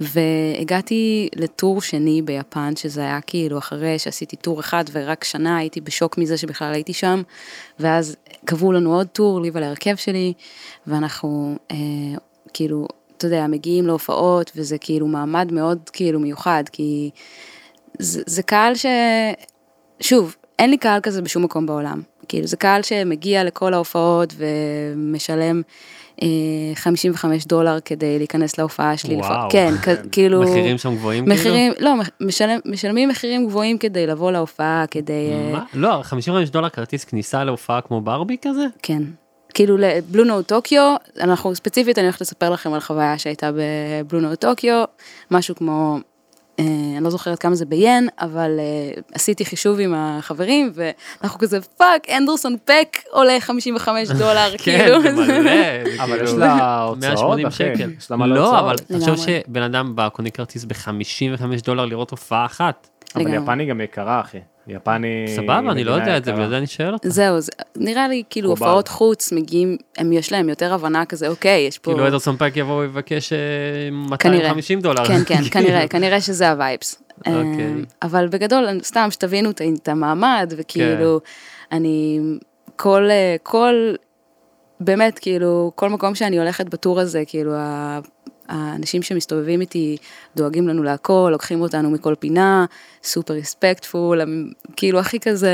והגעתי לטור שני ביפן, שזה היה כאילו אחרי שעשיתי טור אחד ורק שנה הייתי בשוק מזה שבכלל הייתי שם, ואז קבעו לנו עוד טור, לי ולהרכב שלי, ואנחנו אה, כאילו, אתה יודע, מגיעים להופעות, וזה כאילו מעמד מאוד כאילו מיוחד, כי זה, זה קהל ש... שוב, אין לי קהל כזה בשום מקום בעולם. כאילו, זה קהל שמגיע לכל ההופעות ומשלם אה, 55 דולר כדי להיכנס להופעה שלי. וואו. לפ... כן, (laughs) כאילו... מחירים שם גבוהים כאילו? מחירים, לא, מח- משלם, משלמים מחירים גבוהים כדי לבוא להופעה, כדי... אה, מה? לא, 55 דולר כרטיס כניסה להופעה כמו ברבי כזה? כן. כאילו לבלו נוט טוקיו, אנחנו ספציפית, אני הולכת לספר לכם על חוויה שהייתה בבלו נוט טוקיו, משהו כמו, אה, אני לא זוכרת כמה זה ביין, אבל אה, עשיתי חישוב עם החברים, ואנחנו כזה, פאק, אנדרסון פאק עולה 55 (laughs) דולר, כן, כאילו. זה מלא. זה (laughs) אבל כאילו יש לה הוצאות, 180 אחי. שקל. יש לה מלא לא, הוצאות. אבל תחשוב. שבן אדם בא, קונה כרטיס ב-55 דולר לראות הופעה אחת. אבל. יפני גם יקרה, אחי. יפני... סבבה, אני לא יודע את זה. בגלל זה אני שואל אותך. זהו, זה, נראה לי כאילו קובל. הופעות חוץ מגיעים, הם יש להם יותר הבנה כזה, אוקיי, יש פה... כאילו אנדרסון פאק יבוא ויבקש אה, כנראה. 250 דולר. כן, כן. (laughs) כנראה, כנראה שזה ה vibes. אוקיי. אמ, אבל בגדול, סתם שתבינו את- המעמד, וכאילו, כן. אני, כל, אה, כל, באמת, כאילו, כל מקום שאני הולכת בטור הזה, כאילו, האנשים שמסתובבים איתי דואגים לנו להכל, לוקחים אותנו מכל פינה, סופר ריספקטפול, כאילו, הכי כזה...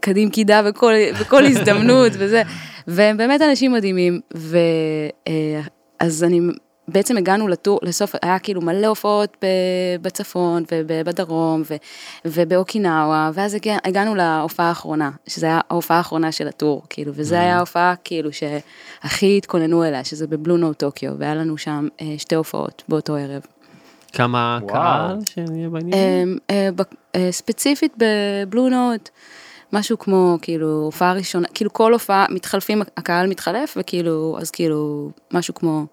קדים קידה בכל, בכל הזדמנות וזה, והם באמת אנשים מדהימים, ואז אני, בעצם הגענו לטור, לסוף, היה כאילו מלא הופעות בצפון ובדרום ו- ובאוקינאווה, ואז הגע, הגענו להופעה האחרונה, שזה היה ההופעה האחרונה של הטור, כאילו, וזה היה ההופעה כאילו שהכי התכוננו אליה, שזה בבלונו טוקיו, והיה לנו שם אה, שתי הופעות באותו ערב. כמה. קהל שנהיה בעניין? אמ, אה, אה, ספציפית בבלו נוט, משהו כמו כאילו הופעה ראשונה, כאילו כל הופעה, מתחלפים, הקהל מתחלף וכאילו, אז כאילו משהו כמו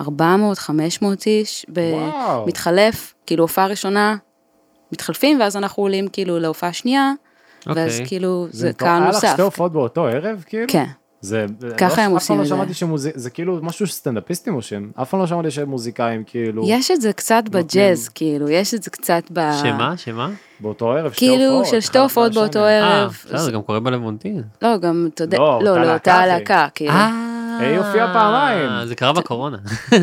400, 500 איש, וואו. מתחלף, כאילו הופעה ראשונה, מתחלפים ואז אנחנו עולים כאילו להופעה שנייה, ואז אוקיי. כאילו זה. קהל היה לך נוסף. שתי הופעות באותו ערב, כאילו? כן, זה... ככה לא- הם אף עושים פעם את לא זה. שמעתי שמוזיק... זה כאילו משהו שסטנדאפיסטים עושים. אף פעם לא שמעתי שהם מוזיקאים, כאילו... יש את זה קצת בג'אז, כאילו, יש את זה קצת ב... שמה? שמה? באותו ערב, שתי כאילו, הופעות. של שתי הופעות אחרי באותו השני. אה, ערב. בסדר, זה גם קורה בלוונטין. לא, גם, אתה יודע, לא, אותה לא, לא, להקה, אותה. להקה, כאילו. היא הופיעה פעמיים. אה, זה קרה בקורונה.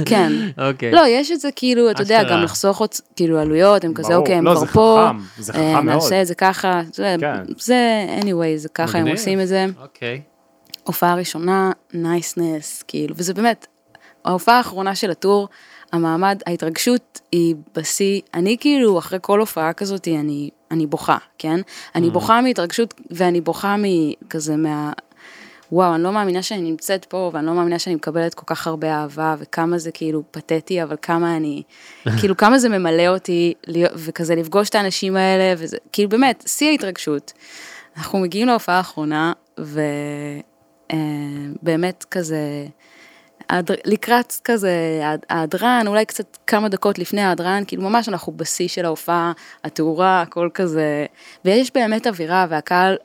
כן. אוקיי. לא, יש את זה כאילו, אתה יודע. גם לחסוך עוד, כאילו עלויות, הם כזה. אוקיי, הם לא, כבר זה פה, חכם, זה אה, חכם מאוד. נעשה את זה ככה, זה, כן. זה, anyway, זה ככה הם. עושים את זה. אוקיי. הופעה ראשונה, נייסנס, כאילו, וזה באמת, ההופעה האחרונה של הטור, המעמד, ההתרגשות היא בשיא, אני כאילו, אחרי כל הופעה כזאת, אני אני בוכה, כן? אני בוכה מהתרגשות, ואני בוכה מכזה מה... וואו, אני לא מאמינה שאני נמצאת פה, ואני לא מאמינה שאני מקבלת כל כך הרבה אהבה, וכמה זה כאילו פתטי, אבל כמה אני, (laughs) כאילו כמה זה ממלא אותי, וכזה לפגוש את האנשים האלה, וזה, כאילו באמת, שיא ההתרגשות. אנחנו מגיעים להופעה האחרונה, ובאמת כזה, ההדר- לקראת כזה ההד- ההדרן, אולי קצת כמה דקות לפני ההדרן, כאילו ממש אנחנו בשיא של ההופעה, התאורה, הכל כזה, ויש באמת אווירה והקהל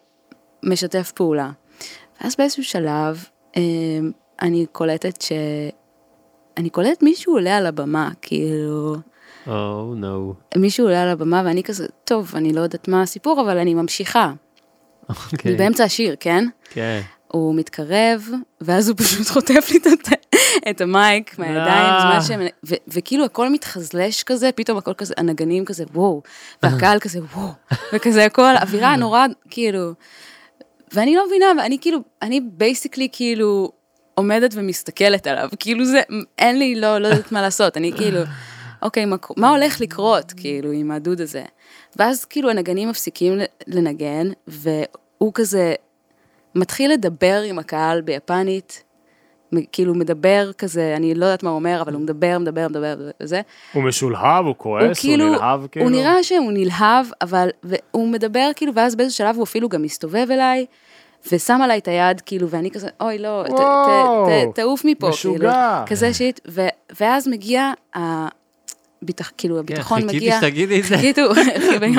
משתף פעולה. ואז באיזשהו שלב, אה, אני קולטת ש... אני קולטת מישהו עולה על הבמה, כאילו, או, נו. מישהו עולה על הבמה ואני כזה, טוב, אני לא יודעת מה הסיפור, אבל אני ממשיכה. אני באמצע השיר, כן? כן. הוא מתקרב, ואז הוא פשוט (laughs) חוטף לי את, המייק מהידיים, אה. בזמן שהם, ו, וכאילו הכל מתחזלש כזה, פתאום הכל כזה, הנגנים כזה, וואו, והקהל כזה, וואו, וכזה הכל, אווירה (laughs) נורא, כאילו, ואני לא מבינה, ואני כאילו, אני בייסיקלי כאילו עומדת ומסתכלת עליו, כאילו זה, אין לי, לא, לא יודעת מה לעשות, אני כאילו, אוקיי, מה, מה הולך לקרות, כאילו, עם הדוד הזה? ואז כאילו הנגנים מפסיקים לנגן, והוא כזה מתחיל לדבר עם הקהל ביפנית, כאילו מדבר כזה, אני לא יודעת מה הוא אומר, אבל הוא מדבר, מדבר, מדבר, וזה. הוא משולהב, הוא כועס, הוא, כאילו, נלהב כאילו. הוא נראה שהוא נלהב, אבל, והוא מדבר כאילו, ואז באיזשהו שלב הוא אפילו גם מסתובב אליי, ושם עליי את היד, כאילו, ואני כזה, אוי, לא, ת- ת- וואו, ת- תעוף מפה, משוגע. כאילו, כזה שיט, ו- ואז מגיע, ה- ביטח, כאילו, הביטחון כן, חיכיתי מגיע, שתגידי את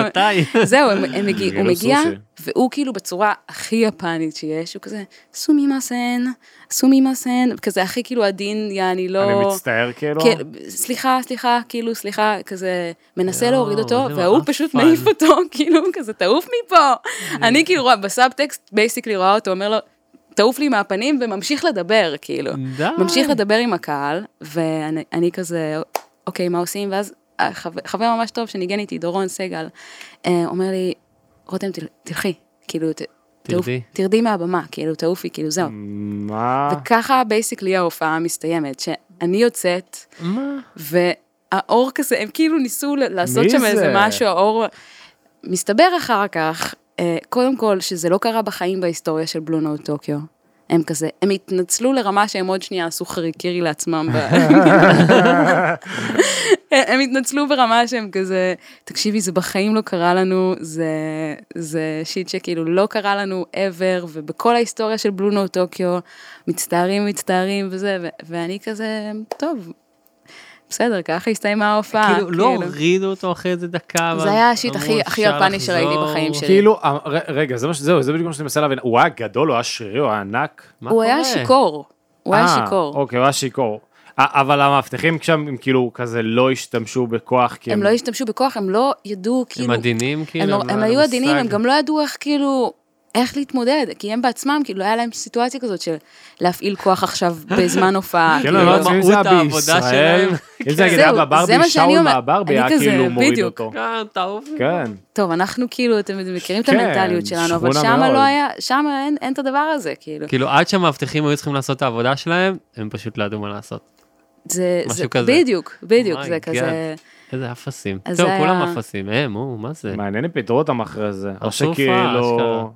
(laughs) מתי? זהו, הם, הם (laughs) מגיע, הוא מגיע. והוא כאילו בצורה הכי יפנית שיש, הוא כזה, סומי מסן, סומימאסן, כזה הכי כאילו עדין, יעני, לא... אני מצטער כאילו. כן, סליחה, סליחה, כאילו, סליחה, כזה, מנסה יואו, להוריד אותו, מעפן. פשוט מעיף אותו, (laughs) כאילו, כזה, תעוף מפה. אני כאילו רואה, בסאבטקסט, basically רואה אותו, אומר לו, תעוף לי מהפנים, וממשיך לדבר, כאילו. די. ממשיך לדבר עם הקהל, ואני אני כזה, אוקיי, מה עושים? ואז החבר- חבר ממש טוב שניגן איתי, דורון סגל, אה, אומר לי, רותם, תל- תלכי, כאילו, תרדי. תרדי מהבמה, כאילו, תעופי, כאילו, זהו. מה? וככה basically ההופעה מסתיימת, שאני יוצאת, מה? והאור כזה, הם כאילו ניסו לעשות שם זה? איזה משהו, האור... מסתבר אחר כך, אה, קודם כל, שזה לא קרה בחיים בהיסטוריה של בלו נוט טוקיו. הם כזה, הם התנצלו לרמה שהם עוד שנייה עשו חרקירי לעצמם. (laughs) הם התנצלו ברמה שהם כזה, תקשיבי, זה בחיים לא קרה לנו, זה, זה שיט שכאילו לא קרה לנו ever, ובכל ההיסטוריה של בלו נוט טוקיו, מצטערים, מצטערים וזה, ו- ואני כזה, טוב, בסדר, ככה הסתיימה ההופעה. כאילו, לא הורידו אותו אחרי איזה דקה. זה היה השיט הכי- הכי "אפשר יפני שראיתי לחזור". בחיים שלי. כאילו, אה, רגע, זה מה זהו, זה בדיוק מה שאני מנסה להבין. הוא היה גדול, הוא היה שרירי, הוא היה ענק. מה הוא היה? שיכור, הוא היה אה, שיכור. אוקיי, הוא היה שיכור. אבל המאבטחים שם, הם כאילו כזה לא השתמשו בכוח, כי הם לא השתמשו בכוח, הם לא ידעו, כאילו... הם עדינים הם, כאילו? לא- לא הם היה היו עדינים, הם. גם לא ידעו איך כאילו, איך להתמודד, כי הם בעצמם, כאילו, לא היה להם סיטואציה כזאת של להפעיל כוח עכשיו בזמן הופעה. (laughs) כן, כאילו. אני לא יודעת אם (laughs) זה היה מהות העבודה בישראל, שלהם. אם זה היה מה שאני שאול מהברבי אני היה כאילו מוריד. אותו. כן, תעוף. כן. טוב, אנחנו כאילו, אתם מכירים את כן, המנטליות שלנו, אבל מאוד. לא היה, שמה אין- את הדבר הזה, כאילו. כאילו, עד שהמאבטחים היו צריכים לעשות את העבודה שלהם, הם פשוט לא ידעו מה לעשות. זה, משהו זה, כזה. בדיוק, בדיוק, Oh זה. כזה, איזה אפסים. טוב, זה כולם אפסים, הם, הוא, מה זה? מעניין אם פיטרו אותם אחרי זה. או שכאילו...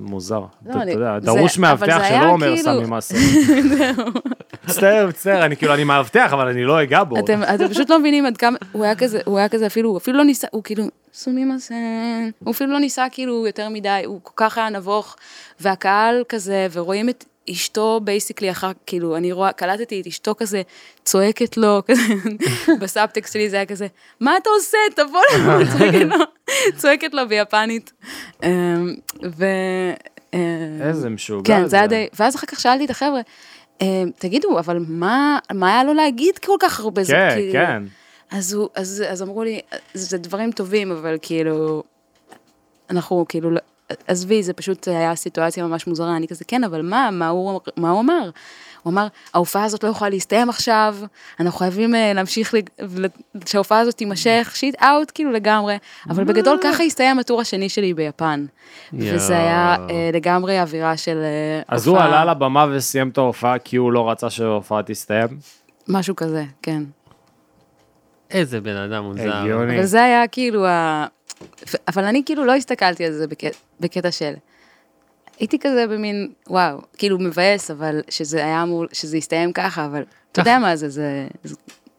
מוזר. אתה לא, אתה יודע, דרוש מאבטח שלא אומר כאילו- סמי מסה. (laughs) מצטער, מצטער, אני כאילו, אני מאבטח, אבל אני לא אגע בו. אתם, פשוט לא מבינים עד כמה, הוא היה כזה, הוא היה כזה אפילו, הוא אפילו לא ניסה, הוא כאילו, סומימאסן, הוא אפילו לא ניסה כאילו יותר מדי, הוא כל כך היה נבוך, והקהל כזה, ורואים את אשתו basically אחר, כאילו, אני רואה, קלטתי את אשתו כזה, צועקת לו, (laughs) כזה, בסאבטקסט שלי זה היה כזה, מה אתה עושה? תבוא לפה, (laughs) צועקת לו, (laughs) צועקת לו ביפנית. אמ, ו... אמ, איזה משוגע. כן, זה היה די, ואז אחר כך שאלתי את החבר'ה, "אה, תגידו, אבל מה, מה היה לו להגיד כל כך הרבה? זה כן, כאילו-" כן. אז, הוא, אז, אז אמרו לי, זה דברים טובים, אבל כאילו, אנחנו כאילו, לא- עזבי, זה פשוט היה סיטואציה ממש מוזרה, אני כזה, כן, אבל מה, מה הוא, מה הוא אמר? הוא אמר, ההופעה הזאת לא יכולה להסתיים עכשיו, אנחנו חייבים אה, להמשיך, שההופעה הזאת תימשך, שיט אאוט כאילו לגמרי, אבל בגדול ככה הסתיים הטור השני שלי ביפן. וזה היה. אה, לגמרי אווירה של אה, אז הוא הופעה- עלה לבמה וסיים את ההופעה כי הוא לא רצה שההופעה תסתיים. משהו כזה, כן. איזה בן אדם מוזר. הגיוני. אבל זה היה כאילו ה... אבל אני כאילו לא הסתכלתי על זה בקטע של... הייתי כזה במין, וואו, כאילו מבאס, אבל שזה היה אמור, שזה יסתיים ככה, אבל אתה יודע מה זה, זה, זה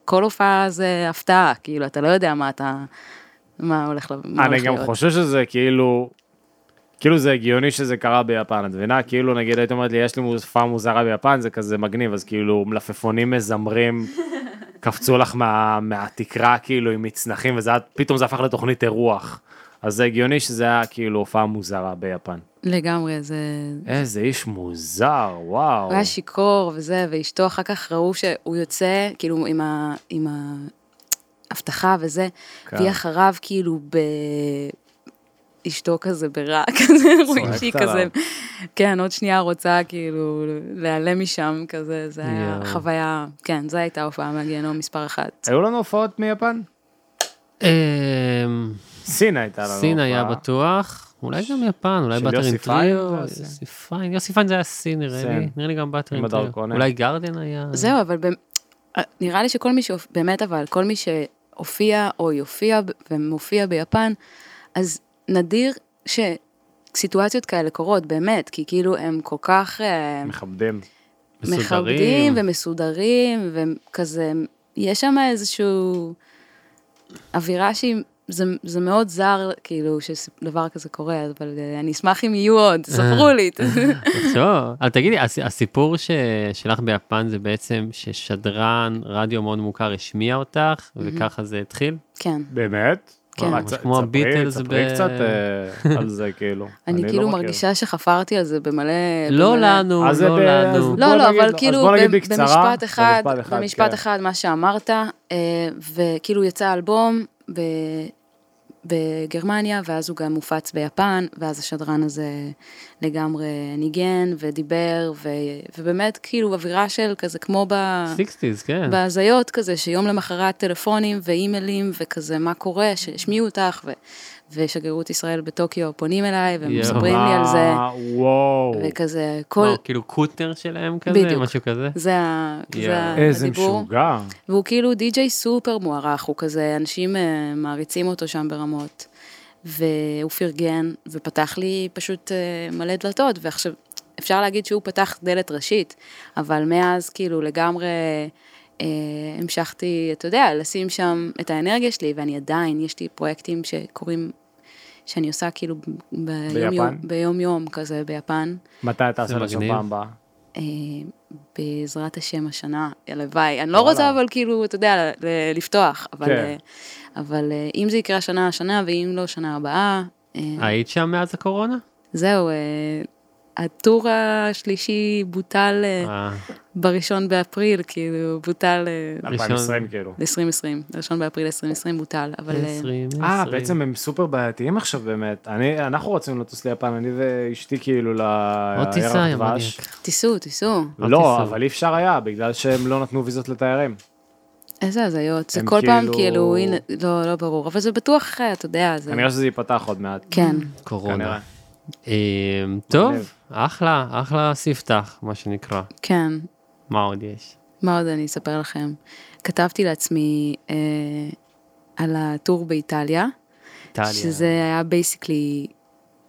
כל הופעה זה הפתעה, כאילו, אתה לא יודע מה אתה, מה הולך, ל- מה אני גם להיות. חושב שזה כאילו, כאילו זה הגיוני שזה קרה ביפן, את מבינה? כאילו נגיד היית אומרת לי, יש לי מופע מוזרה ביפן, זה כזה מגניב, אז כאילו מלפפונים מזמרים, (laughs) קפצו לך מה, מהתקרה כאילו עם מצנחים, וזה פתאום זה הפך לתוכנית אירוח. אז זה הגיוני שזה היה כאילו הופעה מוזרה ביפן. לגמרי, זה... איזה איש מוזר, וואו. הוא היה שיכור וזה, ואשתו אחר כך ראו שהוא יוצא, כאילו, עם ה... עם ההבטחה וזה, כן. והיא אחריו, כאילו, ב... אשתו כזה ברע, (laughs) כזה, צועקת כזה. כן, עוד שנייה רוצה כאילו להיעלם משם, כזה, זה היה. חוויה, כן, זו הייתה הופעה מהגיהנום מספר אחת. היו לנו הופעות מיפן? סין הייתה לנו. סין היה. בטוח, אולי גם יפן, אולי פיין טריו? יוסי פיין, יוסי פיין זה היה סין נראה. לי, נראה לי גם עם טריו. אולי גרדן היה, זהו, אבל באמת, נראה לי שכל מי שהופיע, באמת אבל, כל מי שהופיע או יופיע ומופיע ביפן, אז נדיר שסיטואציות כאלה קורות, באמת, כי כאילו הם כל כך אה, מכבדים. מסודרים. מכבדים ומסודרים, וכזה, יש שם איזשהו אווירה שהיא... זה, זה מאוד זר, כאילו, שדבר כזה קורה, אבל אה, אני אשמח אם יהיו עוד, ספרו לי. (laughs) טוב, אבל תגידי, הס- הסיפור ש- שלך ביפן זה בעצם ששדרן רדיו מאוד מוכר השמיע אותך, וככה זה התחיל? כן. באמת? כן. ממש כמו ספרי- הביטלס ספרי ב- קצת אה, (laughs) על זה כאילו. אני לא כאילו. מרגישה שחפרתי על זה במלא... לא לנו, לא לנו. לא, לא, אבל כאילו במשפט אחד, במשפט אחד, כן. מה שאמרת, אה, וכאילו יצא אלבום ב- בגרמניה, ואז הוא גם מופץ ביפן, ואז השדרן הזה לגמרי ניגן ודיבר, ו- ובאמת כאילו אווירה של כזה כמו ב... sixties, כן. בהזיות כזה, שיום למחרת טלפונים ואימיילים וכזה, מה קורה, שהשמיעו אותך, ו- ושגרירות ישראל בטוקיו פונים אליי, והם יואו. מספרים לי על זה, וואו. וכזה, כל... מה, כאילו קוטנר שלהם כזה, בדיוק. משהו כזה? זה, יואו. זה איזה הדיבור. משוגע. והוא כאילו די.ג'יי סופר מוערך, הוא כזה, אנשים אה, מעריצים אותו שם ברמות. והוא פרגן, ופתח לי פשוט אה, מלא דלתות, ועכשיו, אפשר להגיד שהוא פתח דלת ראשית, אבל מאז כאילו לגמרי אה, המשכתי, אתה יודע, לשים שם את האנרגיה שלי, ואני עדיין, יש לי פרויקטים שקורים, שאני עושה כאילו ביום ביפן? יום, ביום יום כזה ביפן. מתי אתה עושה מגניב. פעם הבאה? אה, בעזרת השם השנה, הלוואי. אני לא. רוצה אבל כאילו, אתה יודע, ל- לפתוח, אבל, כן. אבל אה, אם זה יקרה השנה, השנה, ואם לא, שנה הבאה, אה, היית שם מאז הקורונה? זהו, אה, הטור השלישי בוטל בראשון באפריל, כאילו, בוטל אה, ראשון. 2020 כאילו. ל-2020, ראשון באפריל 2020 בוטל, אבל אה, 20, אה, 20. בעצם הם סופר בעייתיים עכשיו באמת. אני, אנחנו רוצים לטוס ליפן, אני ואשתי כאילו עוד טיסה, יא דבש. מניאק. תיסעו, תיסעו. לא. אבל אי אפשר היה, בגלל שהם לא נתנו ויזות לתיירים. איזה הזיות, זה כל פעם כאילו- כאילו, הנה, לא, לא ברור, אבל זה בטוח, אה, אתה יודע, זה... כנראה שזה ייפתח עוד מעט. כן. קורונה. אה, טוב. אחלה, אחלה ספתח, מה שנקרא. כן. מה עוד יש? מה עוד אני אספר לכם? כתבתי לעצמי אה, על הטור באיטליה, איטליה. שזה היה basically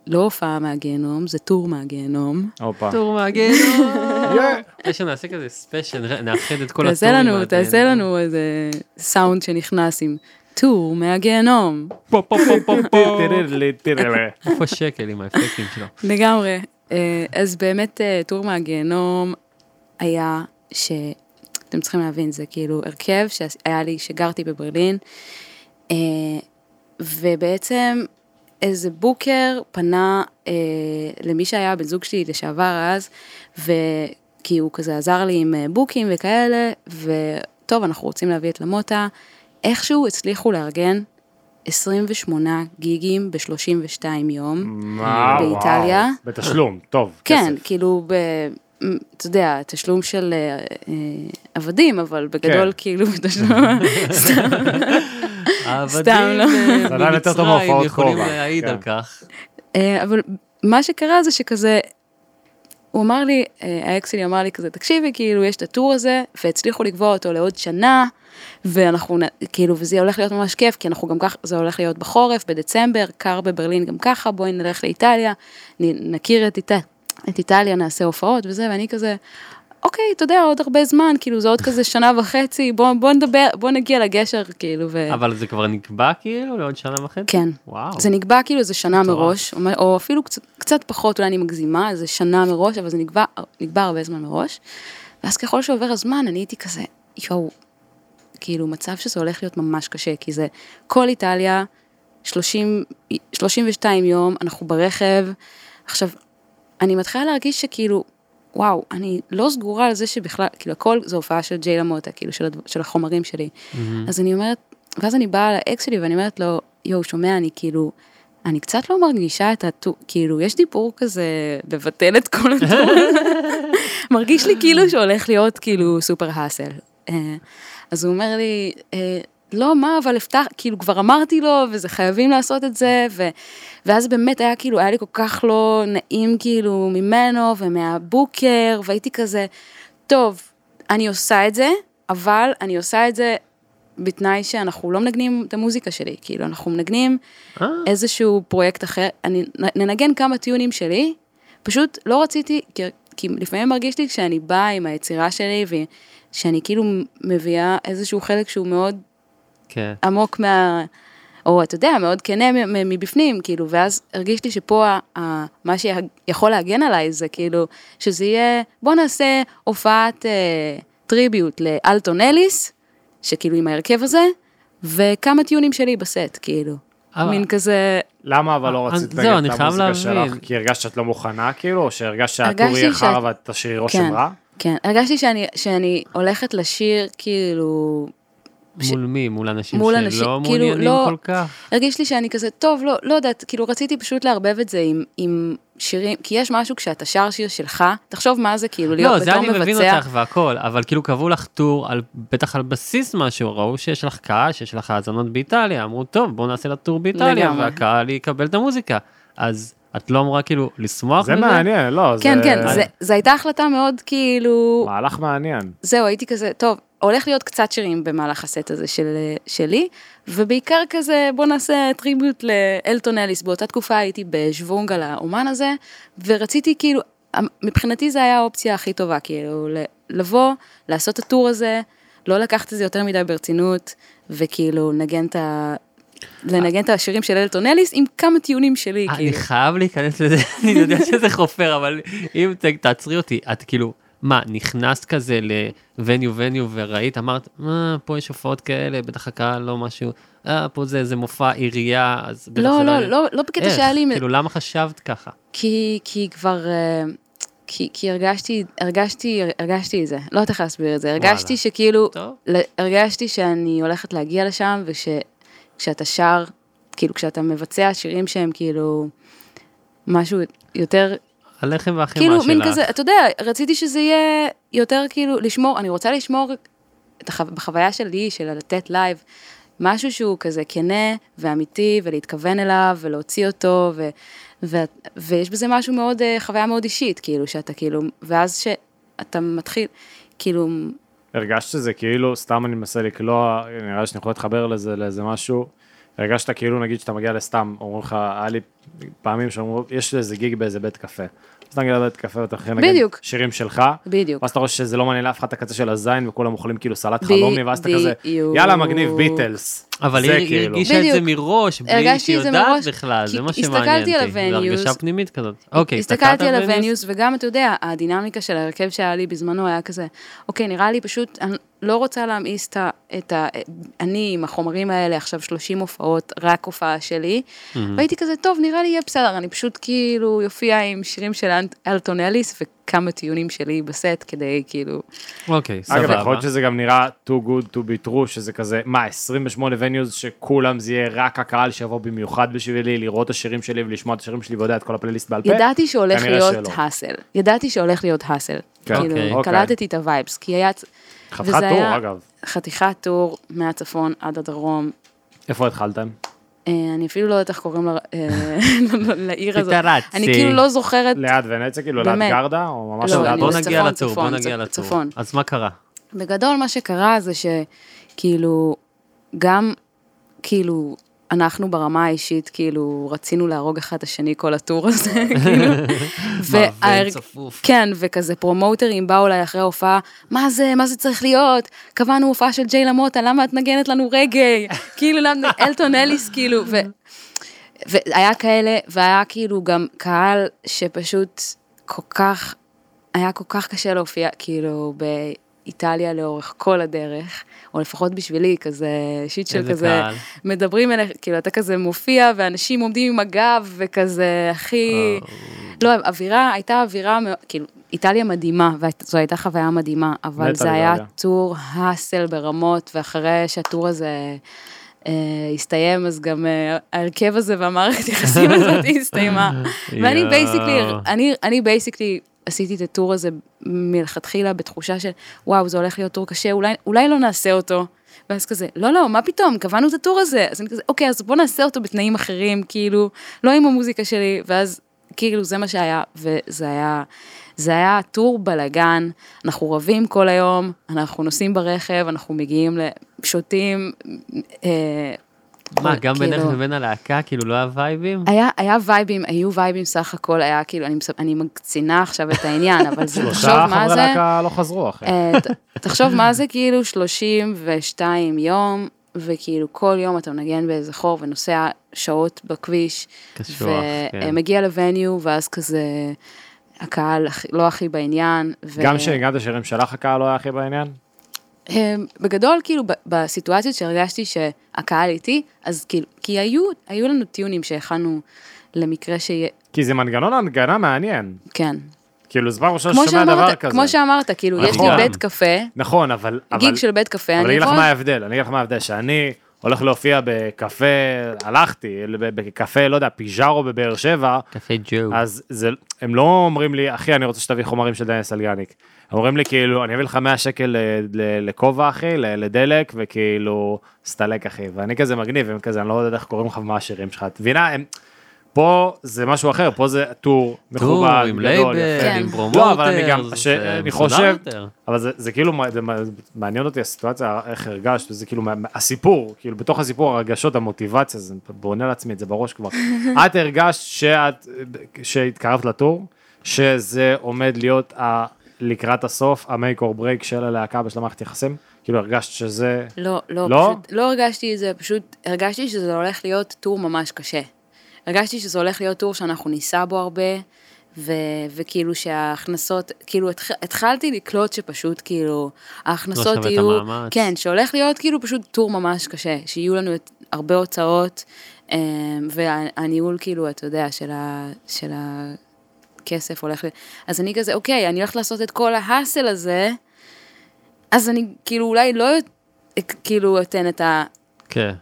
לא הופעה מהגיהנום, זה טור מהגיהנום. הופה. טור מהגיהנום. (laughs) יש לנו נעשה כזה special, נאחד את כל תעשה הטורים לנו, מהגיהנום. תעשה לנו איזה סאונד שנכנס עם טור מהגיהנום. פה פה פה פה פה. תראי, תראי. איפה שקל עם האפקטים שלו? לגמרי. אה, אז באמת אה, טור מהגיהנום היה ש... אתם צריכים להבין, זה כאילו הרכב שהיה לי, שגרתי בברלין, אה, ובעצם איזה בוקר פנה אה, למי שהיה בן זוג שלי לשעבר אז, וכי הוא כזה עזר לי עם אה, בוקים וכאלה, וטוב, אנחנו רוצים להביא את למוטה. איכשהו הצליחו לארגן 28 גיגים ב-32 יום. מה, באיטליה. וואו. בתשלום, טוב. כן, כסף. כאילו, ב, אתה יודע, תשלום של אה, אה, עבדים, אבל בגדול כן. כאילו בתשלום, (laughs) סתם. סתם, לא. העבדים זה עדיין יותר טוב מהופעות יכולים להעיד כן. על כך. אה, אבל מה שקרה זה שכזה, הוא אמר לי, אה, האקס שלי אמר לי כזה, תקשיבי, כאילו, יש את הטור הזה, והצליחו לקבוע אותו לעוד שנה, ואנחנו, כאילו, וזה הולך להיות ממש כיף, כי אנחנו גם ככה, זה הולך להיות בחורף, בדצמבר, קר בברלין גם ככה, בואי נלך לאיטליה, נכיר את, איט... את איטליה, נעשה הופעות וזה, ואני כזה, אוקיי, אתה יודע, עוד הרבה זמן, כאילו, זה עוד כזה שנה וחצי, בוא, בוא נדבר, בוא נגיע לגשר, כאילו, ו... אבל זה כבר נקבע כאילו לעוד שנה וחצי? כן. וואו. זה נקבע כאילו איזה שנה מטורף. מראש, או, או אפילו קצת, קצת פחות, אולי אני מגזימה, איזה שנה מראש, אבל זה נקבע, נקבע הרבה זמן מראש. ואז ככל שעובר הזמן, אני הייתי כזה, יואו, כאילו מצב שזה הולך להיות ממש קשה, כי זה כל איטליה, 30, 32 יום, אנחנו ברכב. עכשיו, אני מתחילה להרגיש שכאילו, וואו, אני לא סגורה על זה שבכלל, כאילו הכל זה הופעה של ג'יי למוטה, כאילו של, של החומרים שלי. אז אני אומרת, ואז אני באה לאקס שלי ואני אומרת לו, יואו, שומע, אני כאילו, אני קצת לא מרגישה את הטור, כאילו, יש דיבור כזה לבטל את כל הטור. (laughs) מרגיש לי כאילו שהולך להיות כאילו סופר האסל. אה, אז הוא אומר לי, אה, לא, מה, אבל הבטח, כאילו כבר אמרתי לו, וזה חייבים לעשות את זה, ו, ואז באמת היה כאילו, היה לי כל כך לא נעים כאילו ממנו ומהבוקר, והייתי כזה, טוב, אני עושה את זה, אבל אני עושה את זה בתנאי שאנחנו לא מנגנים את המוזיקה שלי, כאילו, אנחנו מנגנים אה. איזשהו פרויקט אחר, אני ננגן כמה טיונים שלי, פשוט לא רציתי, כי, כי לפעמים מרגיש לי כשאני באה עם היצירה שלי, ושאני כאילו מביאה איזשהו חלק שהוא מאוד כן. עמוק מה... או אתה יודע, מאוד כנה מבפנים, כאילו, ואז הרגיש לי שפה ה- ה- מה שיכול להגן עליי זה כאילו, שזה יהיה, בוא נעשה הופעת אה, טריביוט לאלטון אליס, שכאילו עם ההרכב הזה, וכמה טיונים שלי בסט, כאילו. אבל- מין כזה, למה אבל לא רצית אני את המוזיקה להבין. שלך? כי הרגשת שאת לא מוכנה כאילו, או שהרגשת שהטור יהיה חרא ואת תשאירי רושם כן, רע? כן, הרגשתי שאני, שאני הולכת לשיר כאילו, ש- מול מי? מול אנשים מול שלא אנשים, כאילו, מעוניינים לא- כל כך? הרגיש לי שאני כזה, טוב, לא, לא יודעת, כאילו רציתי פשוט לערבב את זה עם, עם שירים, כי יש משהו כשאתה שר שיר שלך, תחשוב מה זה כאילו להיות לא, זה בתור אני מבין מבצע. אותך והכל, אבל כאילו קבעו לך טור, על, בטח על בסיס משהו, ראו שיש לך קהל, שיש לך האזנות באיטליה, אמרו, טוב, בואו נעשה לה טור באיטליה, לגמרי. והקהל יקבל את המוזיקה. אז את לא אמורה כאילו לשמוח זה מזה? מעניין, לא, זה... כן, כן, זה, זה הייתה החלטה מאוד כאילו, מהלך מעניין. זהו, הייתי כזה, טוב, הולך להיות קצת שירים במהלך הסט הזה של, שלי, ובעיקר כזה, בוא נעשה טריביוט לאלטון אליס, באותה תקופה הייתי בשוונג על האומן הזה, ורציתי כאילו, מבחינתי זה היה האופציה הכי טובה, כאילו, לבוא, לעשות את הטור הזה, לא לקחת את זה יותר מדי ברצינות, וכאילו, לנגן את ה... לנגן את השירים של אלטון אליס עם כמה טיעונים שלי, אני כאילו. חייב להיכנס לזה, (laughs) אני יודע שזה חופר, אבל אם תעצרי אותי, את כאילו, מה, נכנסת כזה לווניו וניו וראית, אמרת, מה, פה יש הופעות כאלה, בטח הקהל לא משהו, אה, פה זה איזה מופע עירייה, אז בטח לא, לא, יהיה." לא, לא בקטע? שהיה לי... כאילו, למה חשבת ככה? כי, כי כבר, אה, כי, כי הרגשתי, הרגשתי, הרגשתי את זה, לא יודעת איך להסביר את זה, הרגשתי וואלה. שכאילו, טוב. הרגשתי שאני הולכת להגיע לשם, וכשאתה שר, כאילו כשאתה מבצע שירים שהם כאילו, משהו יותר, הלחם והחמאה כאילו שלך. מין כזה, אתה יודע, רציתי שזה יהיה יותר כאילו, לשמור, אני רוצה לשמור את החו, החוויה שלי, של לתת לייב, משהו שהוא כזה כנה ואמיתי, ולהתכוון אליו, ולהוציא אותו, ו, ו, ויש בזה משהו מאוד, אה, חוויה מאוד אישית, כאילו, שאתה כאילו, ואז שאתה מתחיל, כאילו, הרגשת שזה כאילו, סתם אני מנסה לקלוע, נראה לי שאני יכול להתחבר לזה, לאיזה משהו. הרגשת כאילו, נגיד שאתה מגיע לסתם, אומרים לך, היה לי פעמים שאומרים, יש איזה גיג באיזה בית קפה. אז אתה מגיע לבית קפה ואתה מתחיל לנגן בדיוק. שירים שלך. בדיוק. ואז אתה רואה שזה לא מעניין לאף אחד את הקצה של הזין, וכולם אוכלים כאילו סלט חלומי, ואז אתה כזה. יאללה, מגניב, ביטלס. אבל היא כאילו. הרגישה את זה. מראש, בלי שהיא יודעת מראש, בכלל, זה מה הסתכלתי שמעניין על אותי. זו. הרגשה פנימית כזאת. אוקיי, הסתכלתי על ה venues, וגם, אתה יודע, הדינמיקה של ההרכב שהיה לי בזמנו היה כזה, אוקיי, נראה לי פשוט, אני לא רוצה להמאיס את ה... את ה אני עם החומרים האלה, עכשיו 30 הופעות, רק הופעה שלי, והייתי כזה, טוב, נראה לי יהיה בסדר, אני פשוט כאילו אופיע עם שירים של אלטון אליס וכמה tunes שלי בסט, כדי כאילו... אוקיי, אגב, יכול סבבה. להיות שזה גם נראה too good to be true, שזה כזה, מה, 28 venues שכולם זה יהיה רק הקהל שיבוא במיוחד בשבילי, לראות את השירים שלי ולשמוע את השירים שלי ויודע את כל הפלייליסט בעל פה? ידעתי שהולך להיות. hassle, ידעתי שהולך להיות hassle, כאילו, אוקיי. אוקיי. קלטתי את ה vibes, כי היה... חתיכת וזה טור, היה אגב. חתיכת טור מהצפון עד הדרום, איפה התחלתם? אה, אני אפילו לא יודעת איך קוראים אה, (laughs) לעיר הזאת. פיטרצי. אני כאילו לא זוכרת, ליד ונציה, כאילו ליד. גרדה, או ממש לא, ליד... בוא נגיע לטור, בוא נגיע לטור. צפון. אז מה קרה? בגדול מה שקרה זה שכאילו, גם, כאילו, אנחנו ברמה האישית, כאילו, רצינו להרוג אחד את השני כל הטור הזה, (laughs) כאילו. (laughs) וההר- צפוף. כן, וכזה פרומוטרים באו אליי אחרי ההופעה, מה זה, מה זה צריך להיות? קבענו הופעה של ג'יי למוטה, למה את נגנת לנו רגעי? (laughs) כאילו, למה, אלטון אליס, כאילו, ו... והיה כאלה, והיה כאילו גם קהל שפשוט כל כך, היה כל כך קשה להופיע, כאילו, באיטליה לאורך כל הדרך, או לפחות בשבילי, כזה שיט של כזה, קהל? מדברים אליך, כאילו, אתה כזה מופיע, ואנשים עומדים עם הגב, וכזה, הכי... לא, אווירה, הייתה אווירה, כאילו, איטליה מדהימה, וזו הייתה חוויה מדהימה, אבל זה היה. טור האסל ברמות, ואחרי שהטור הזה אה, הסתיים, אז גם אה, ההרכב הזה והמערכת יחסים (laughs) הזאת הסתיימה. ואני. basically, אני basically עשיתי את הטור הזה מלכתחילה בתחושה של, וואו, זה הולך להיות טור קשה, אולי, אולי לא נעשה אותו. ואז כזה, לא, לא, מה פתאום, קבענו את הטור הזה. אז אני כזה, אוקיי, אז בוא נעשה אותו בתנאים אחרים, כאילו, לא עם המוזיקה שלי, ואז כאילו זה מה שהיה, וזה היה, זה היה טור בלאגן, אנחנו רבים כל היום, אנחנו נוסעים ברכב, אנחנו מגיעים לשותים, אה, מה, גם כאילו- בינך לבין הלהקה, כאילו לא היה וייבים? היה, היה וייבים, היו וייבים סך הכל, היה כאילו, אני, מקצינה עכשיו את העניין, אבל זה, תחשוב שלושה מה חברי זה, להקה לא חזרו, אחי. אה, תחשוב מה זה כאילו 32 יום, וכאילו כל יום אתה מנגן באיזה חור ונוסע שעות בכביש, קשוח, כן. ומגיע לווניו, ואז כזה, הקהל לא הכי בעניין. ו- גם כשהגעת שירים שלך הקהל לא היה הכי בעניין? בגדול, כאילו, בסיטואציות שהרגשתי שהקהל איתי, אז כאילו, כי היו, היו לנו טיונים שהכנו למקרה שיהיה, כי זה מנגנון הנגנה מעניין. כן. כאילו, זמן ראשון כמו ששומע דבר שאמרת, כזה. כמו שאמרת, כאילו, יש לי נכון. בית קפה, נכון, אבל... אבל- גיג של בית קפה, אבל אני אני אגיד לך מה ההבדל, אני אגיד לך מה ההבדל, שאני הולך להופיע בקפה, הלכתי, בקפה, לא יודע, פיז'ארו בבאר שבע, קפה ג'ו. אז זה, הם לא אומרים לי, אחי, אני רוצה שתביא חומרים של דניאל סלגניק. הם אומרים לי, כאילו, אני אביא לך 100 שקל ל- לכובע, אחי, לדלק, וכאילו, סטלק, אחי. ואני כזה מגניב, הם כזה, אני לא יודע איך קוראים לך ומה השירים שלך. את מבינה, הם... פה זה משהו אחר, פה זה טור מכובד, עם גדול, לייבל, יפה. כן. עם לא, אבל אני גם, promoter, שאני חושב. אבל זה, כאילו, מעניין אותי הסיטואציה, איך הרגשת, זה כאילו, הסיפור, כאילו, בתוך הסיפור, הרגשות, המוטיבציה, זה בונה לעצמי את זה בראש כבר. (laughs) את הרגשת שאת, שהתקרבת לטור, שזה עומד להיות לקראת הסוף, ה make or break של הלהקה בשל המערכת יחסים? כאילו, הרגשת שזה... לא, לא, לא? פשוט, לא הרגשתי את זה, פשוט הרגשתי שזה הולך להיות טור ממש קשה. הרגשתי שזה הולך להיות טור שאנחנו ניסע בו הרבה, ו, וכאילו שההכנסות, כאילו התח, התחלתי לקלוט שפשוט כאילו, ההכנסות לא שווה את יהיו, המאמץ. כן, שהולך להיות כאילו פשוט טור ממש קשה, שיהיו לנו את- הרבה הוצאות, אה, והניהול כאילו, אתה יודע, של, ה, של הכסף הולך, ל- אז אני כזה, אוקיי, אני הולכת לעשות את כל ההאסל הזה, אז אני כאילו אולי לא, כאילו אתן את ה... כן.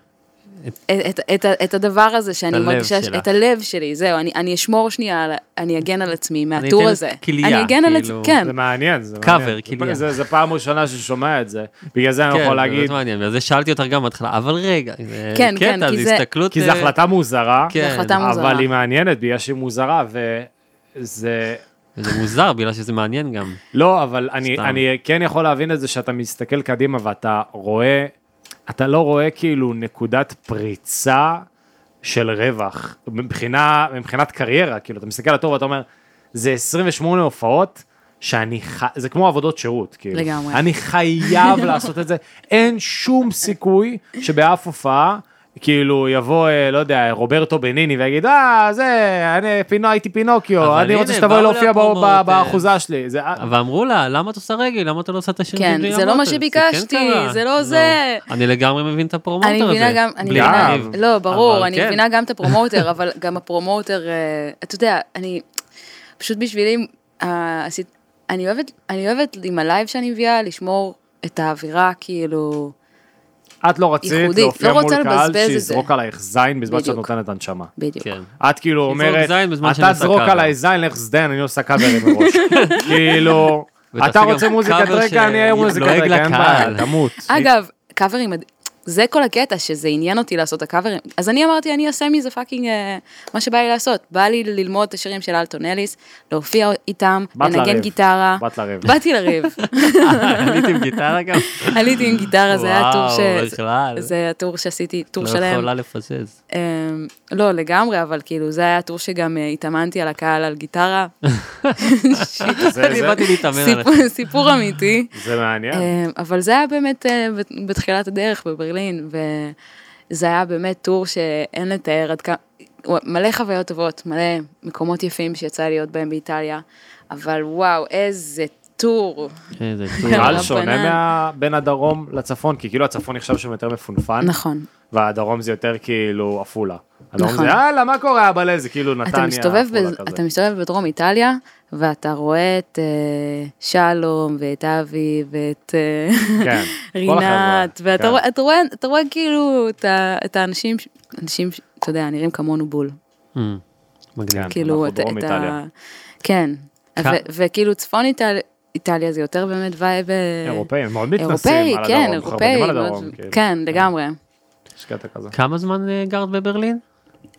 את, את, את, את הדבר הזה שאני מרגישה, שלך. את הלב שלי, זהו, אני, אני אשמור שנייה, אני אגן על עצמי מהטור אתן הזה. כליה, אני אגן על עצמי, כאילו. כן. זה מעניין, זה קאבר, מעניין. כליה. זה, זה פעם ראשונה ששומע את זה, בגלל זה אני כן, יכול זה להגיד, באמת מעניין, וזה שאלתי אותך גם בהתחלה, אבל רגע, זה כן, כן, קטע, כי זה זה- הסתכלות... כי זו אה, החלטה מוזרה, כן, החלטה מוזרה. אבל היא מעניינת בגלל שהיא מוזרה, וזה... זה מוזר, בגלל שזה מעניין גם. לא, אבל אני. אני כן יכול להבין את זה שאתה מסתכל קדימה ואתה רואה, אתה לא רואה כאילו נקודת פריצה של רווח, מבחינה, מבחינת קריירה, כאילו אתה מסתכל על הטוב ואתה אומר, זה 28 הופעות. שאני ח... זה כמו עבודות שירות, כאילו. לגמרי. אני חייב לעשות את זה. אין שום סיכוי שבאף הופעה, כאילו יבוא, אה, לא יודע, רוברטו בניני ויגיד, אה, זה, אני פינו, הייתי פינוקיו, אני רוצה שתבואי להופיע באחוזה שלי. זה, אבל אמרו לה, למה את עושה רגל? למה אתה לא עושה את השיר כן, של ג'יי זה לא מה למוטר?" שביקשתי, כן. זה לא זה. אני לגמרי מבין את ה promoter הזה. אני מבינה גם, אני מבינה. לא, ברור, אני כן. מבינה גם את הפרומוטר, (laughs) אבל גם ה promoter, אה, אתה יודע, אני, פשוט בשבילי, אה, עשית- אני אוהבת, אני אוהבת עם ה live שאני מביאה, לשמור את האווירה, כאילו, את לא רצית ייחודית, להופיע לא מול רוצה קהל שיזרוק זה. עלייך זין בזמן שאת. נותנת הנשמה. בדיוק. כן. את כאילו אומרת, אתה זרוק cover." עליי זין, לך זדיין, אני עושה קאברים מראש. (laughs) כאילו, אתה רוצה מוזיקת רקע, אני אהיה מוזיקת רקע, אין. בעיה, תמות. אגב, קאברים, מד- זה כל הקטע, שזה עניין אותי לעשות את הקאברים. אז אני אמרתי, אני אעשה מזה fucking אה, מה שבא לי לעשות. בא לי ללמוד את השירים של אלטון אליס, להופיע איתם, לנגן. גיטרה. באת לריב. באתי לריב. (laughs) עלית עם גיטרה גם? (laughs) עליתי עם גיטרה, זה היה טור ש... וואו, בכלל. זה הטור שעשיתי, טור לא שלם. יכולה לפזז. אמ, לא, לגמרי, אבל כאילו, זה היה טור שגם אה, התאמנתי על הקהל על גיטרה. (laughs) אני באתי להתאמן עליך. סיפור- אמיתי. זה מעניין. אמ, אבל זה היה באמת אה, בת- בתחילת הדרך בברלין, וזה היה באמת טור שאין לתאר עד כמה, מלא חוויות טובות, מלא מקומות יפים שיצא להיות בהם באיטליה, אבל וואו, איזה טור. איזה (laughs) קהל הפנן. שונה מה- בין הדרום לצפון, כי כאילו הצפון נחשב שם יותר מפונפן, נכון. והדרום זה יותר כאילו עפולה. הדרום נכון. זה יאללה, מה קורה אבאלה? זה כאילו נתניה, אתה מסתובב, ב-. אתה מסתובב בדרום איטליה, ואתה רואה את אה, שלום, ואת אבי, ואת אה, כן, (laughs) רינת, ואתה כן. רואה, אתה רואה, אתה רואה כאילו את ה- את האנשים, אנשים, אתה יודע, נראים כמונו בול. אמ, מגניב. כן. כאילו, אנחנו את, דרום את איטליה. ה... כן. וכאילו צפון איטליה, איטליה זה יותר באמת vibe... אה, אירופאים, מאוד מתנסים אירופאי, על כן, הדרום, אירופאי, מאוד- הדרום, כאילו. כן, לגמרי. יש קטע כזה. כמה זמן גרת בברלין?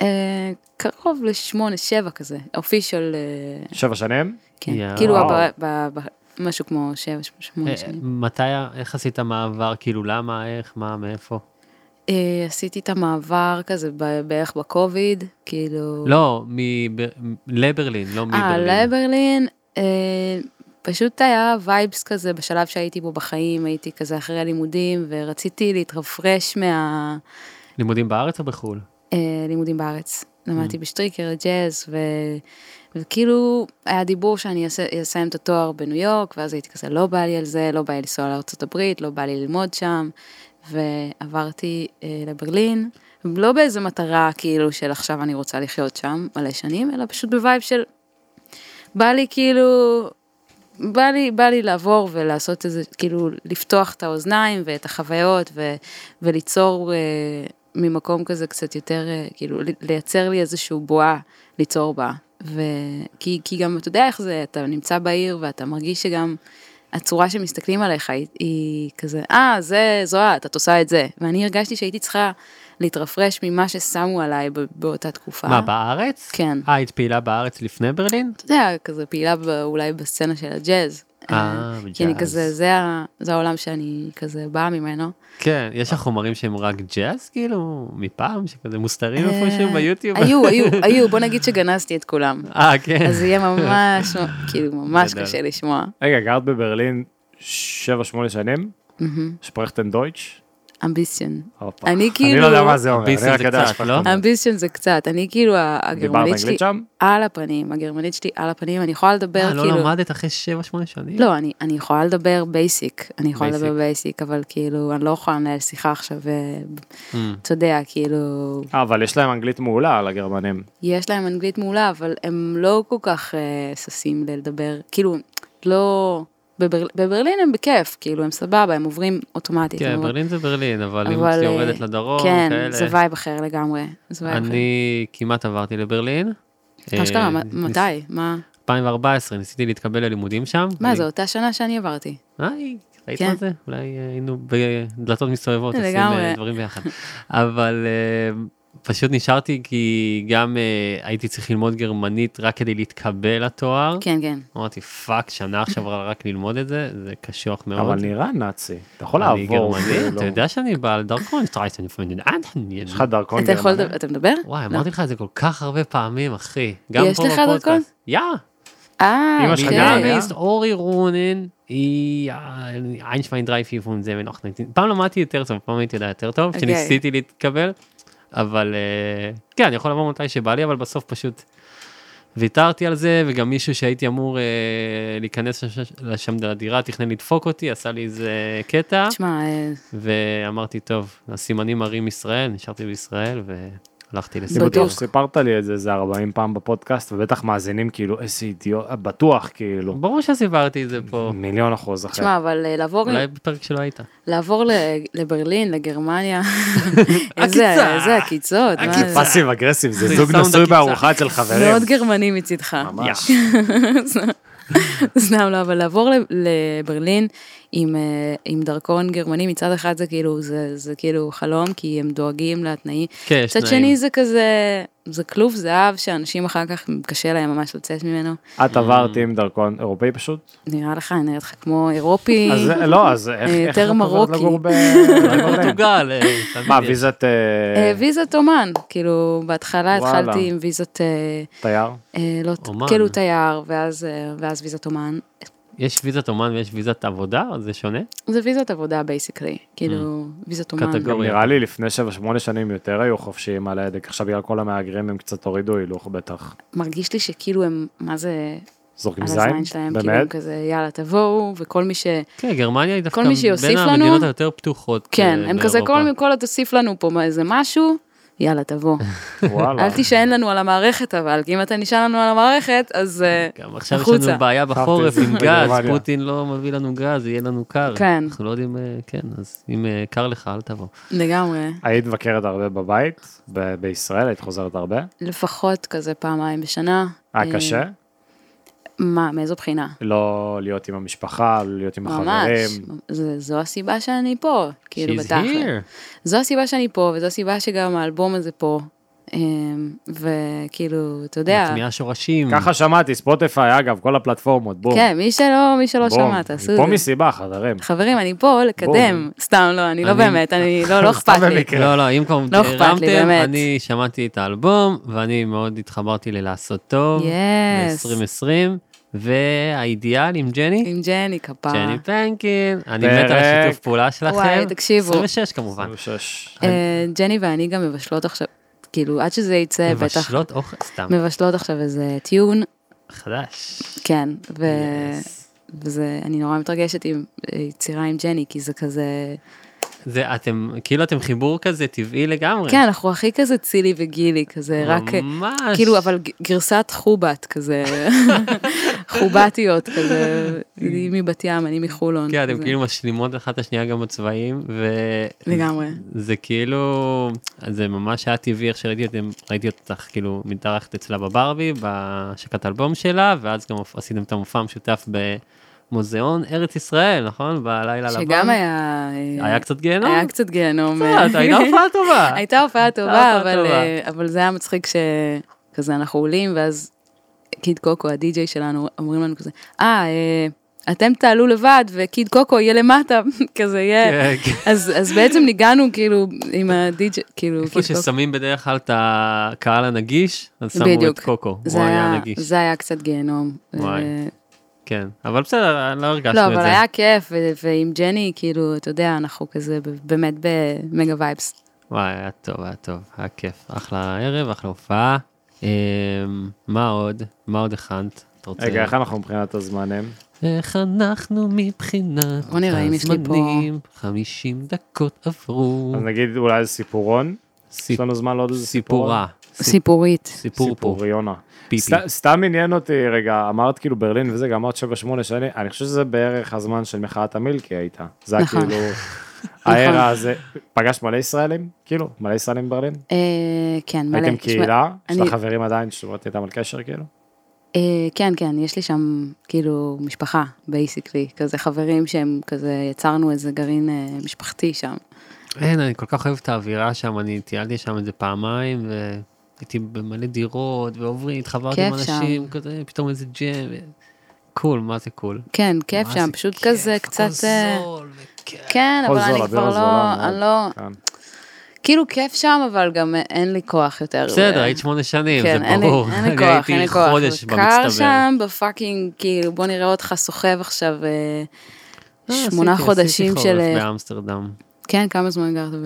אה, קרוב לשמונה, שבע כזה, official, שבע שנים? כן, יאו. כאילו וואו. ב- ב- ב- משהו כמו שבע, שמונה אה, שנים. מתי, איך עשית מעבר? כאילו, למה, איך, מה, מאיפה? אה, עשיתי את המעבר כזה ב- בערך בקוביד, כאילו... לא, לברלין, לא אה, מברלין. לברלין, אה, פשוט היה וייבס כזה בשלב שהייתי בו בחיים, הייתי כזה אחרי הלימודים, ורציתי להתרפרש מה... לימודים בארץ או בחו"ל? אה, לימודים בארץ. Mm. למדתי בשטריקר, ג'אז, ו... וכאילו היה דיבור שאני אסיים את התואר בניו יורק, ואז הייתי כזה, לא בא לי על זה, לא בא לי לנסוע לארה"ב, לא בא לי ללמוד שם, ועברתי אה, לברלין, לא באיזה מטרה כאילו של עכשיו אני רוצה לחיות שם מלא שנים, אלא פשוט ב vibe של בא לי כאילו, בא לי, בא לי לעבור ולעשות איזה, כאילו, לפתוח את האוזניים ואת החוויות ו, וליצור אה, ממקום כזה קצת יותר, אה, כאילו, לייצר לי איזושהי בועה ליצור בה. וכי כי גם, אתה יודע איך זה, אתה נמצא בעיר ואתה מרגיש שגם הצורה שמסתכלים עליך היא, היא כזה, אה, זה, זו את, את עושה את זה. ואני הרגשתי שהייתי צריכה להתרפרש ממה ששמו עליי באותה תקופה. מה, בארץ? כן. אה, היית פעילה בארץ לפני ברלין? אתה יודע, כזה פעילה ב- אולי בסצנה של הג'אז. אה, כי אני. כזה, זה, זה העולם שאני כזה באה ממנו. כן, יש לך חומרים שהם רק ג'אז, כאילו, מפעם, שכזה מוסתרים איפשהו אה, ביוטיוב? היו, היו, (laughs) היו, בוא נגיד שגנזתי את כולם. אה, כן. אז יהיה ממש, כאילו, ממש. קשה לשמוע. רגע, גרת בברלין שבע, שמונה שנים? sprechen Deutsch? Ein bisschen. אני אני כאילו- לא יודע מה זה אומר, אני רק זה יודע לא? Ein bisschen זה קצת, אני כאילו, דיברת הגרמנית שלי אנגלית שם? על הפנים, הגרמנית שלי על הפנים, אני יכולה לדבר אה, לא כאילו... למדת אחרי 7-8 שנים? לא, אני, אני יכולה לדבר basic, אני יכולה Basic. לדבר basic, אבל כאילו, אני לא יכולה לנהל שיחה עכשיו, Mm. ואתה יודע, כאילו, אה, אבל יש להם אנגלית מעולה על הגרמנים. יש להם אנגלית מעולה, אבל הם לא כל כך אה, ששים לדבר, כאילו, לא... בבר... בברלין הם בכיף, כאילו, הם סבבה, הם עוברים אוטומטית. כן, ברלין זה ברלין, אבל אם אבל, את אה, יורדת לדרום, כן, כאלה. זה vibe אחר לגמרי. זה vibe אחר. אני כמעט עברתי לברלין. אשכרה, אה, מ- ניס- מתי? מה? 2014, ניסיתי להתקבל ללימודים שם. מה, ואני- זו אותה שנה שאני עברתי. אה, ראית כן. מה זה? אולי אה, היינו בדלתות מסתובבות, עושים. אה, דברים ביחד. (laughs) אבל אה, פשוט נשארתי כי גם אה, הייתי צריך ללמוד גרמנית רק כדי להתקבל לתואר. כן, כן. אמרתי fuck, שנה עכשיו רק ללמוד את זה, זה קשוח מאוד. אבל נראה נאצי. אתה יכול אני לעבור. גרמני, כאילו. אתה יודע שאני בעל דרכון, יש לך דרכון אתה יכול גרמני? לדבר, אתה מדבר? וואי, לא. אמרתי לך את זה כל כך הרבה פעמים, אחי. גם יש לך. דרכון? יא, אה, אוקיי. ist אורי רונן, היא איינשטיין דרייפי פון זה פעם למדתי יותר טוב, פעם הייתי יודע יותר טוב, אוקיי. כשניסיתי להתקבל, אבל אה, כן, אני יכול לבוא מתי שבא לי, אבל בסוף פשוט ויתרתי על זה, וגם מישהו שהייתי אמור אה, להיכנס לשם- לשם לדירה, תכנן לדפוק אותי, עשה לי איזה קטע, תשמע, אה, ואמרתי, טוב, הסימנים מראים ישראל, נשארתי בישראל, והלכתי לסיפור. אני בטוח. שסיפרת לי את זה איזה 40 פעם בפודקאסט, ובטח מאזינים כאילו איזה אידיוט, בטוח כאילו. ברור שסיפרתי את זה פה, מיליון אחוז אחר. תשמע, אבל אה, לעבור אולי בפרק שלא היית. לעבור ל- לברלין, לגרמניה, (laughs) עקיצה. איזה עקיצות, זה? פאסיב אגרסיב, זה זה זוג נשוי עקיצה. בארוחה אצל חברים. מאוד גרמני מצידך. ממש. (laughs) סתם לא, אבל לעבור ל- לברלין עם, אה, עם דרכון גרמני, מצד אחד זה כאילו, זה, זה כאילו חלום, כי הם דואגים לתנאים. כן, יש מצד תנאים. שני זה כזה, זה כלוב זהב שאנשים אחר כך קשה להם ממש לצאת ממנו. את עברת עם דרכון אירופאי פשוט? נראה לך, אני נראית לך כמו אירופי. אז לא, אז איך אה, איך יותר את עוברת מרוקי. לגור ב... פורטוגל. אה, תמיד מה. ויזת אה, אה, ויזת אומן, כאילו בהתחלה. התחלתי עם ויזת, אה, תייר? אה, לא. כאילו תייר, אה, ואז ויזת אומן. יש ויזת אומן ויש ויזת עבודה, אז זה שונה? זה ויזת עבודה basically, כאילו ויזת אומן. קטגוריה. נראה לי לפני 7-8 שנים יותר היו חופשיים על ההדק, עכשיו בגלל כל המהגרים הם קצת הורידו הילוך בטח. מרגיש לי שכאילו הם, מה זה, זורקים על זין? הזין שלהם, כאילו הם באמת? כזה, יאללה תבואו, וכל מי ש... כן, גרמניה היא דווקא בין לנו- המדינות היותר פתוחות. כן, אה, הם כזה, כל עוד תוסיף לנו פה איזה משהו, יאללה, תבוא. וואלה. אל תישען לנו על המערכת אבל, כי אם אתה נשען לנו על המערכת, אז אה, גם עכשיו יש החוצה. לנו בעיה בחורף עם גז. פוטין לא מביא לנו גז, יהיה לנו קר. כן. אנחנו לא יודעים, אה, כן, אז אם אה, קר לך, אל תבוא. לגמרי. היית מבקרת הרבה בבית, ב- בישראל, היית חוזרת הרבה? לפחות כזה פעמיים בשנה. היה קשה? מה, מאיזו בחינה? לא להיות עם המשפחה, לא להיות עם ממש, החברים. זה- זו הסיבה שאני פה, כאילו She's here. זו הסיבה שאני פה, וזו הסיבה שגם האלבום הזה פה. אמ, וכאילו, אתה יודע, מטמיעה שורשים. ככה שמעתי, ספוטיפיי, אגב, כל הפלטפורמות, בום. כן, מי שלא, מי שלא בום. שמע, תעשו את פה זה. מסיבה, חברים. חברים, אני פה לקדם, סתם לא, אני לא באמת, אני לא, לא אכפת לי. במקרה. לא, לא, אם כבר לא הרמתם. אני שמעתי את האלבום, ואני מאוד התחברתי ללעשות טוב. יס. ב-2020, והאידיאל עם ג'ני, עם ג'ני כפרה. ג'ני פנקין, אני. מת על השיתוף פעולה שלכם. וואי, תקשיבו. 26 כמובן. 26. אה, ג'ני ואני גם מבשלות עכשיו, כאילו, עד שזה יצא, בטח, מבשלות אוכל, סתם, מבשלות עכשיו איזה טיון, חדש. כן, ו... וזה, אני נורא מתרגשת עם יצירה עם ג'ני, כי זה כזה, זה אתם, כאילו אתם חיבור כזה טבעי לגמרי. כן, אנחנו הכי כזה צילי וגילי, כזה רק, ממש. כאילו, אבל גרסת חובת כזה, (laughs) חובתיות כזה, היא מבת ים, אני מחולון. כן, אתם. כאילו משלימות אחת את השנייה גם בצבעים, לגמרי. וזה כאילו, זה ממש היה טבעי איך שראיתי אותם, ראיתי אותך כאילו מתארחת אצלה בברבי, בהשקת אלבום שלה, ואז גם עשיתם את המופע המשותף במוזיאון ארץ ישראל, נכון? בלילה לבן. שגם היה... אה, היה קצת גיהנום? היה קצת גיהנום. קצת, הייתה הופעה טובה. (laughs) הייתה הופעה טובה, אבל. אה, אבל זה היה מצחיק שכזה אנחנו עולים, ואז קיד קוקו, הדי-ג'יי שלנו, אומרים לנו כזה, אה, אה, אתם תעלו לבד, וקיד קוקו יהיה למטה, (laughs) כזה יהיה. כן, כן. אז, אז בעצם ניגענו כאילו עם הדי-ג'יי, כאילו איפה. ששמים בדרך כלל את הקהל הנגיש, אז שמו. את קוקו, הוא היה, נגיש. זה היה קצת גיהנום. אה, כן, אבל בסדר, לא הרגשנו לא, את אבל זה. היה כיף, ו- ועם ג'ני, כאילו, אתה יודע, אנחנו כזה באמת במגה וייבס. וואי, היה טוב, היה טוב, היה כיף. אחלה ערב, אחלה הופעה. אמ, מה עוד? מה עוד הכנת? אתה רוצה... רגע, איך אנחנו מבחינת הזמנים? איך אנחנו מבחינת בוא נראה אם יש לי פה- הזמנים? 50 דקות עברו. אז נגיד אולי איזה סיפורון? יש לנו זמן לעוד איזה סיפורון? סיפורה. סיפורית. סיפור פה. סיפוריונה. פיפי. סת- סתם עניין אותי רגע, אמרת כאילו ברלין וזה, גם אמרת 7-8 שנים, אני חושב שזה בערך הזמן של מחאת המילקי הייתה. זה היה נכון. כאילו, (laughs) הערה הזה, פגשת מלא ישראלים? כאילו, מלא ישראלים בברלין? אה, כן, מלא. הייתם קהילה? יש לך חברים עדיין ששומרת איתם על קשר כאילו? אה, כן, כן, יש לי שם כאילו משפחה, basically, כזה חברים שהם כזה, יצרנו איזה גרעין אה, משפחתי שם. אין, אני כל כך אוהב את האווירה שם, אני טיילתי שם איזה פעמיים, והייתי במלא דירות, ועוברים, התחברתי עם אנשים, שם. כזה, פתאום איזה jam. cool, מה זה cool? כן, כיף שם, פשוט כיף, כזה הכל קצת... אה, זול וכיף. כן, הכל אבל זול, אני הבירה כבר לא. אני לא, כן. כאילו כיף שם, אבל גם אין לי כוח יותר. בסדר, היית שמונה שנים, כן, זה אין לי- ברור. אין לי אני כוח, אין לי הייתי כוח. חודש קר במצטבר. שם ב fucking, כאילו, בוא נראה אותך סוחב עכשיו אה, אה, שמונה עשיתי- חודשים עשיתי של... חורף אה, באמסטרדם. כן, כמה זמן גרת ב...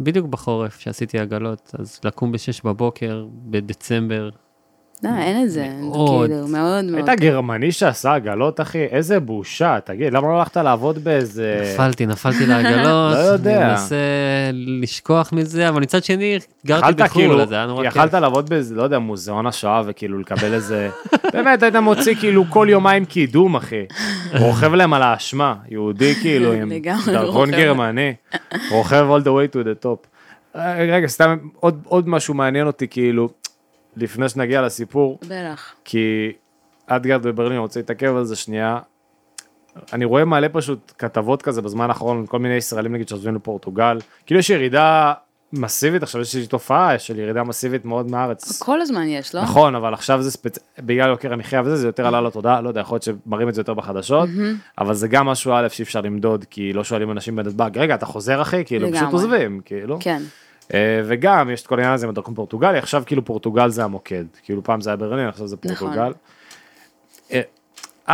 בדיוק בחורף, שעשיתי עגלות, אז לקום בשש בבוקר, בדצמבר. לא, אין את זה, מאוד. כאילו, מאוד מאוד. היית גרמני שעשה עגלות אחי, איזה בושה, תגיד, למה לא הלכת לעבוד באיזה... נפלתי, נפלתי לעגלות. (laughs) לא יודע. אני מנסה לשכוח מזה, אבל מצד שני, גרתי בחו"ל, כאילו, זה היה נורא כיף. יכלת לעבוד באיזה, לא יודע, מוזיאון השואה וכאילו לקבל איזה, (laughs) באמת היית מוציא כאילו כל יומיים קידום אחי, רוכב להם על האשמה, יהודי כאילו עם (laughs) דרכון. גרמני, רוכב all the way to the top. אה, רגע, סתם עוד, עוד משהו מעניין אותי כאילו, לפני שנגיע לסיפור, בטח. כי את גרת בברלין, אני רוצה להתעכב על זה שנייה. אני רואה מלא פשוט כתבות כזה בזמן האחרון, כל מיני ישראלים נגיד שעוזבים לפורטוגל, כאילו יש ירידה מסיבית, עכשיו יש איזושהי תופעה של ירידה מסיבית מאוד מהארץ. כל הזמן יש, לא? נכון, אבל עכשיו זה ספצ... בגלל יוקר המחיה וזה, זה יותר עלה לתודעה, לא יודע, יכול להיות שמראים את זה יותר בחדשות, אבל זה גם משהו א' שאי אפשר למדוד, כי לא שואלים אנשים בנתב"ג, רגע, אתה חוזר אחי? כאילו, פשוט. עוזבים, כאילו. כן. אה, וגם יש את כל העניין הזה עם הדרכון פורטוגלי, עכשיו כאילו פורטוגל זה המוקד, כאילו פעם זה היה ברלין, עכשיו זה נכון. פורטוגל. אה,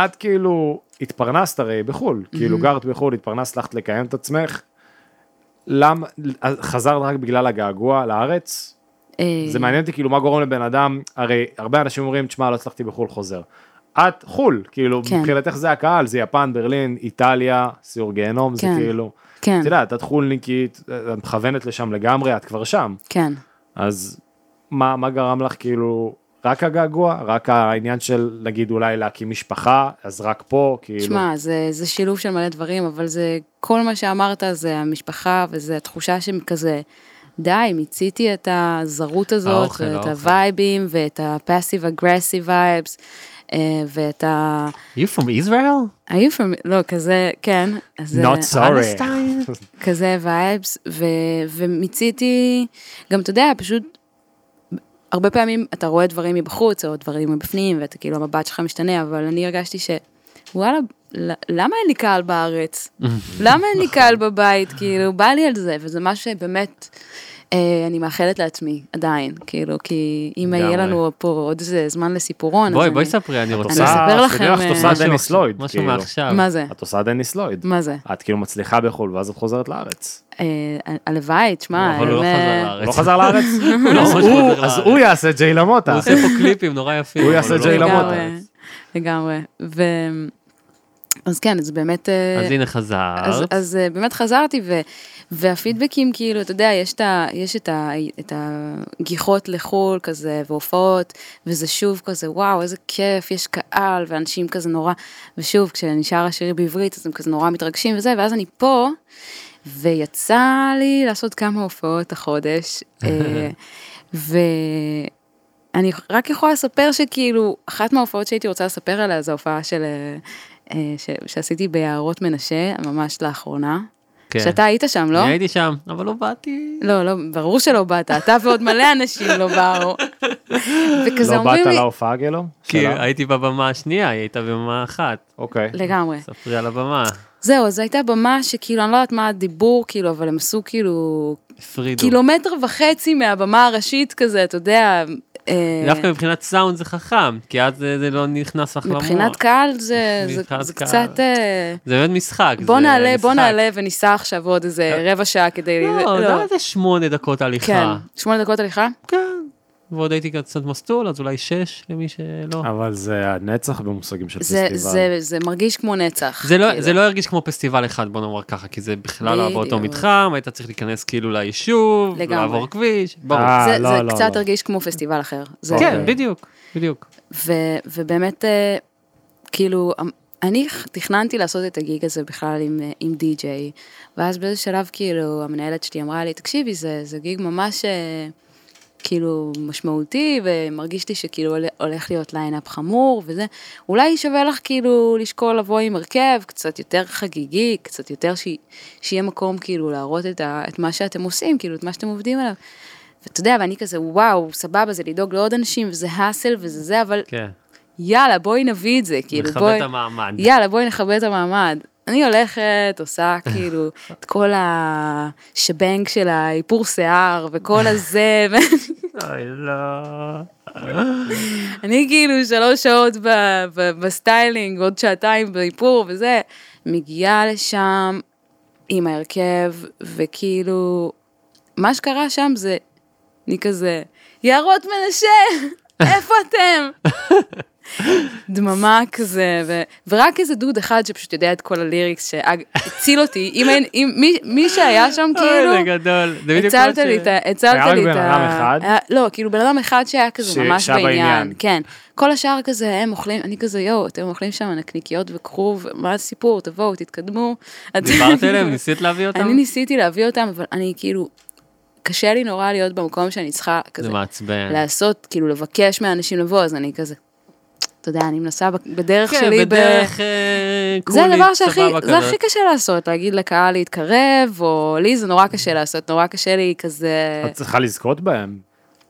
את כאילו התפרנסת הרי בחו"ל, כאילו גרת בחו"ל, התפרנסת, הלכת לקיים את עצמך, למה, חזרת רק בגלל הגעגוע לארץ? אה, זה מעניין אותי כאילו מה גורם לבן אדם, הרי הרבה אנשים אומרים, תשמע, לא הצלחתי בחו"ל, חוזר. את חו"ל, כאילו, כן. מבחינתך זה הקהל, זה יפן, ברלין, איטליה, סיור גיהנום, זה כן. כאילו, כן, את יודעת, את חולניקית, את מכוונת לשם לגמרי, את כבר שם. כן. אז מה, מה גרם לך כאילו, רק הגעגוע? רק העניין של נגיד אולי להקים משפחה, אז רק פה, כאילו. שמע, זה, זה שילוב של מלא דברים, אבל זה, כל מה שאמרת זה המשפחה, וזה התחושה שכזה, די, מיציתי את הזרות הזאת, האוכל, ואת האוכל. הווייבים, ואת ה-passive aggressive vibes, ואת ה... You from Israel? היו פעמים, לא, כזה, כן. אה, Not sorry. כזה וייבס, ו, ומיציתי, גם אתה יודע, פשוט, הרבה פעמים אתה רואה דברים מבחוץ, או דברים מבפנים, ואתה כאילו, המבט שלך משתנה, אבל אני הרגשתי ש... וואלה, למה אין לי קהל בארץ? למה אין לי קהל בבית? כאילו, בא לי על זה, וזה מה שבאמת אה, אני מאחלת לעצמי, עדיין, כאילו, כי אם יהיה. לנו פה עוד איזה זמן לסיפורון, בואי, אז בואי אני- ספרי, אני את רוצה... עושה, אספר לכם, אה, עושה משהו דניס לויד, משהו כאילו. מעכשיו. מה זה? את עושה דניס לויד. מה זה? את כאילו מצליחה בחו"ל ואז את חוזרת לארץ. אה, הלוואי, תשמע, אבל הוא לא חזר אה, לארץ. לא חזר לארץ? (laughs) (laughs) לא אז הוא- חוזר אז לארץ. הוא יעשה ג'יי למוטה. הוא עושה פה קליפים נורא יפים. הוא יעשה לא- ג'יי למוטה. לגמרי. ו... אז כן, אז באמת... אה, אז הנה אז, חזרת. אז אה, באמת חזרתי, ו, והפידבקים, כאילו, אתה יודע, יש, את ה, יש את, ה, את הגיחות לחו"ל כזה, והופעות, וזה שוב כזה, וואו, איזה כיף, יש קהל, ואנשים כזה נורא, ושוב, כשנשאר השיר בעברית, אז הם כזה נורא מתרגשים וזה, ואז אני פה, ויצא לי לעשות כמה הופעות החודש, אה, (laughs) ואני רק יכולה לספר שכאילו, אחת מההופעות שהייתי רוצה לספר עליה, זו ההופעה של... אה, אה, ש, שעשיתי ביערות מנשה, ממש לאחרונה. כן. שאתה היית שם, לא? אני הייתי שם, אבל לא באתי. לא, לא, ברור שלא באת, אתה ועוד מלא אנשים לא באו. וכזה לא באת לי, להופעה גלו? כי? הייתי בבמה השנייה, היא הייתה בבמה אחת. אוקיי. לגמרי. ספרי על הבמה. זהו, זו הייתה במה שכאילו, אני לא יודעת מה הדיבור, כאילו, אבל הם עשו כאילו הפרידו. קילומטר וחצי מהבמה הראשית כזה, אתה יודע. אה, דווקא מבחינת סאונד זה חכם, כי אז זה זה לא נכנס לך למוח. מבחינת קהל זה, זה, זה. קצת... אה, זה באמת משחק. בוא זה נעלה, בוא. נעלה וניסע עכשיו עוד איזה רבע שעה כדי... לא, זה היה איזה שמונה דקות כן, הליכה. שמונה דקות הליכה? כן. ועוד הייתי קצת מסטול, אז אולי שש למי שלא. אבל זה הנצח במושגים של זה, פסטיבל. זה, זה מרגיש כמו נצח. זה לא, כאילו. זה לא הרגיש כמו פסטיבל אחד, בוא נאמר ככה, כי זה בכלל לא באותו. מתחם, היית צריך להיכנס כאילו ליישוב, לגמרי. לעבור כביש, ברור. אה, זה, לא, זה לא, קצת לא. הרגיש כמו פסטיבל אחר. זה, כן, בדיוק, בדיוק. ו, ובאמת, אה, כאילו, אמ- אני תכננתי לעשות את ה gig הזה בכלל עם, אה, עם די-ג'יי, ואז באיזה שלב, כאילו, המנהלת שלי אמרה לי, תקשיבי, זה, זה gig ממש, כאילו, משמעותי, ומרגיש לי שכאילו הול- הולך להיות lineup חמור, וזה, אולי שווה לך כאילו לשקול לבוא עם הרכב קצת יותר חגיגי, קצת יותר ש, שיהיה מקום כאילו להראות את, ה, את מה שאתם עושים, כאילו, את מה שאתם עובדים עליו. ואתה יודע, ואני כזה, וואו, סבבה, זה לדאוג לעוד אנשים, וזה האסל, וזה זה, אבל כן. יאללה, בואי נביא את זה, כאילו, מכבד בואי, את המעמד. יאללה, בואי נכבד את המעמד. אני הולכת, עושה כאילו (laughs) את כל השבנג של האיפור שיער וכל הזה, אוי, (laughs) לא. ואני כאילו שלוש שעות ב styling, עוד שעתיים באיפור וזה, מגיעה לשם עם ההרכב, וכאילו, מה שקרה שם זה, אני כזה, יערות מנשה, (laughs) איפה אתם? דממה כזה, ו... ורק איזה דוד אחד שפשוט יודע את כל ה lyrics, שהציל אותי, אם אין, אם מי, מי שהיה שם כאילו, זה גדול. זה בדיוק הצלת לי את ה... הצלת היה רק לי את בן ה... אדם אחד? היה- לא, כאילו בן אדם אחד שהיה כזה ש- ממש בעניין. בעניין. כן. כל השאר כזה, הם אוכלים, אני כזה, יואו, אתם אוכלים שם נקניקיות וכרוב, מה הסיפור, תבואו, תתקדמו. דיברת אליהם? ניסית להביא (laughs) אותם? אני ניסיתי להביא אותם, אבל אני כאילו, קשה לי נורא להיות במקום שאני צריכה זה כזה מעצבן. לעשות, כאילו לבקש מאנשים לבוא, אז אני כזה, אתה יודע, אני מנסה ב- בדרך כן, שלי, ב- בדרך אה, זה קולית, הדבר שהכי, זה. הכי קשה לעשות, להגיד לקהל להתקרב, או לי זה נורא קשה לעשות, נורא קשה לי כזה... את צריכה לזכות בהם.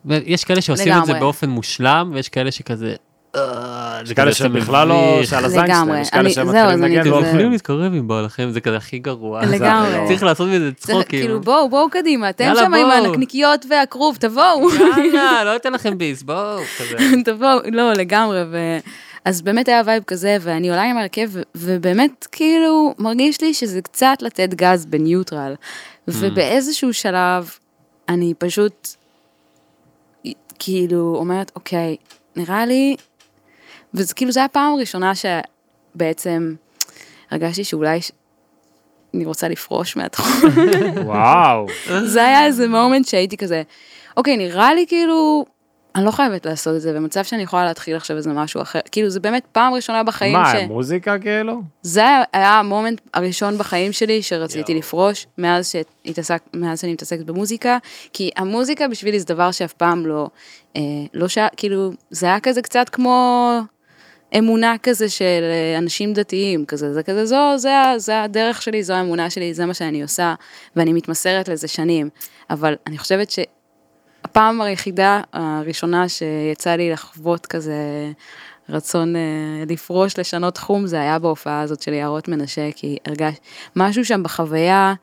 ויש כאלה שעושים את זה. באופן מושלם, ויש כאלה שכזה... "אה, יש זה כאלה כזה שבכלל לא. שעל הזין. שלהם, יש כאלה שהם מתחילים כזה- לא. יכולים להתקרב עם בא לכם, זה כזה הכי גרוע. לגמרי. צריך לעשות מזה צריך, צחוקים. כאילו בואו, בואו קדימה, אתם שם עם. הנקניקיות והכרוב, תבואו. יאללה, לא אתן לכם ביס, בואו. (laughs) תבואו, לא, לגמרי. אז באמת היה vibe כזה, ואני עולה עם הרכב, ובאמת, כאילו, מרגיש לי שזה קצת לתת גז ב neutral. ובאיזשהו שלב, אני פשוט, כאילו, אומרת, אוקיי, נראה לי, וזה כאילו, זו הייתה הפעם הראשונה שבעצם הרגשתי שאולי ש- אני רוצה לפרוש מהתחום. (laughs) וואו. זה היה איזה moment שהייתי כזה, אוקיי, נראה לי כאילו, אני לא חייבת לעשות את זה, במצב שאני יכולה להתחיל עכשיו איזה משהו אחר. כאילו, זה באמת פעם ראשונה בחיים מה, ש... מוזיקה כאילו? זה היה- המומנט הראשון בחיים שלי שרציתי לפרוש, מאז, שהתעסק, מאז שאני מתעסקת במוזיקה, כי המוזיקה בשבילי זה דבר שאף פעם לא, אה, לא ש... כאילו, זה היה כזה קצת כמו אמונה כזה של אה, אנשים דתיים, כזה, זה כזה, זו, זה, זה הדרך שלי, זו האמונה שלי, זה מה שאני עושה, ואני מתמסרת לזה שנים. אבל אני חושבת שהפעם היחידה הראשונה שיצא לי לחוות כזה רצון אה, לפרוש, לשנות תחום, זה היה בהופעה הזאת של יערות מנשה, כי הרגש, משהו שם בחוויה,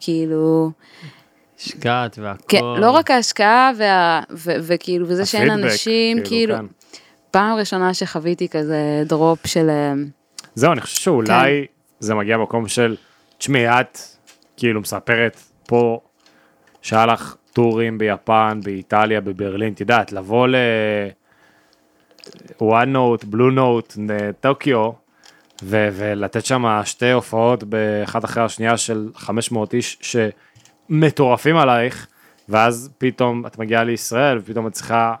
כאילו, השקעת והכל. כן, לא רק ההשקעה וה, ו, וכאילו, וזה שאין אנשים, כאילו, כן. פעם ראשונה שחוויתי כזה דרופ של... אה, זהו, אני חושב שאולי כן. זה מגיע ממקום של, תשמעי, את כאילו מספרת פה שהיה לך טורים ביפן, באיטליה, בברלין, את יודעת, לבוא ל... one note, blue note, טוקיו, ו- ולתת שם שתי הופעות באחת אחרי השנייה של 500 איש שמטורפים עלייך, ואז פתאום את מגיעה לישראל, ופתאום את צריכה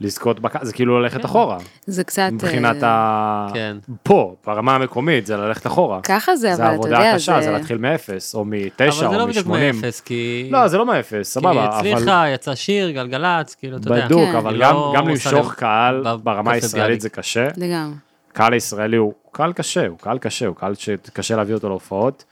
לזכות בקהל, זה כאילו ללכת אחורה. זה קצת... מבחינת אה, ה... כן. פה, ברמה המקומית, זה ללכת אחורה. ככה זה, זה אבל אתה עבודה יודע, קשה, זה זה... להתחיל מאפס, או אבל מתשע, זה לא או בדיוק משמונים. מאפס, כי... לא, זה לא מאפס, סבבה, כי אבל... הצליחה, יצא שיר, גלגלצ, כאילו, אתה יודע. בדוק, כן. אבל גם, לא גם למשוך לב- קהל ב- ברמה הישראלית. זה קשה. לגמרי. קהל הישראלי הוא קהל קשה, הוא קהל קשה, הוא קהל שקשה להביא אותו להופעות.